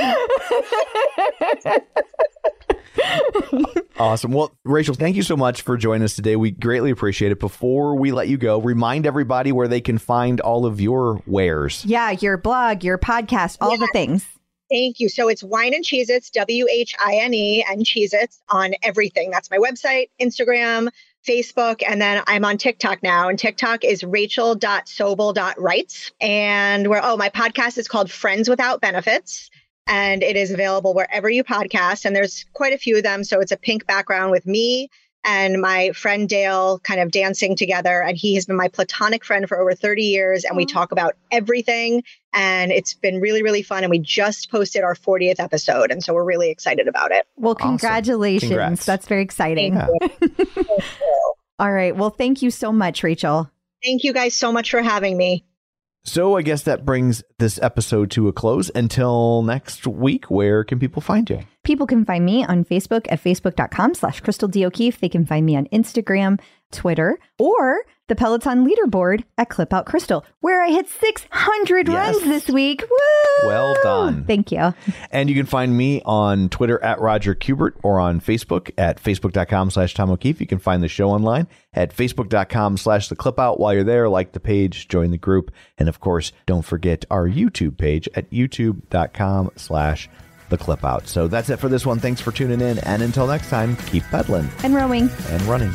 Awesome. Well, Rachel, thank you so much for joining us today. We greatly appreciate it. Before we let you go, remind everybody where they can find all of your wares. yeah, your blog, your podcast, all the things. Thank you. So it's Whine and Cheez Its, W H I N E, and Cheez Its on everything. That's my website, Instagram, Facebook, and then I'm on TikTok now. And TikTok is rachel.sobel.writes. And where, oh, my podcast is called Friends Without Benefits. And it is available wherever you podcast. And there's quite a few of them. So it's a pink background with me and my friend Dale kind of dancing together. And he has been my platonic friend for over 30 years. And we mm. talk about everything. And it's been really, really fun. And we just posted our 40th episode. And so we're really excited about it. Well, Awesome. congratulations. Congrats. That's very exciting. Yeah. All right. Well, thank you so much, Rachel. Thank you guys so much for having me. So I guess that brings this episode to a close. Until next week, where can people find you? People can find me on Facebook at facebook.com slash Crystal D. O'Keefe. They can find me on Instagram, Twitter, or the Peloton leaderboard at Clip Out Crystal, where I hit 600 Yes. runs this week. Woo! Well done. Thank you. And you can find me on Twitter at Roger Kubert or on Facebook at facebook.com slash Tom O'Keefe. You can find the show online at facebook.com slash the clip out. While you're there, like the page, join the group. And of course, don't forget our YouTube page at youtube.com slash the clip out. So that's it for this one. Thanks for tuning in. And until next time, keep pedaling And rowing. and running.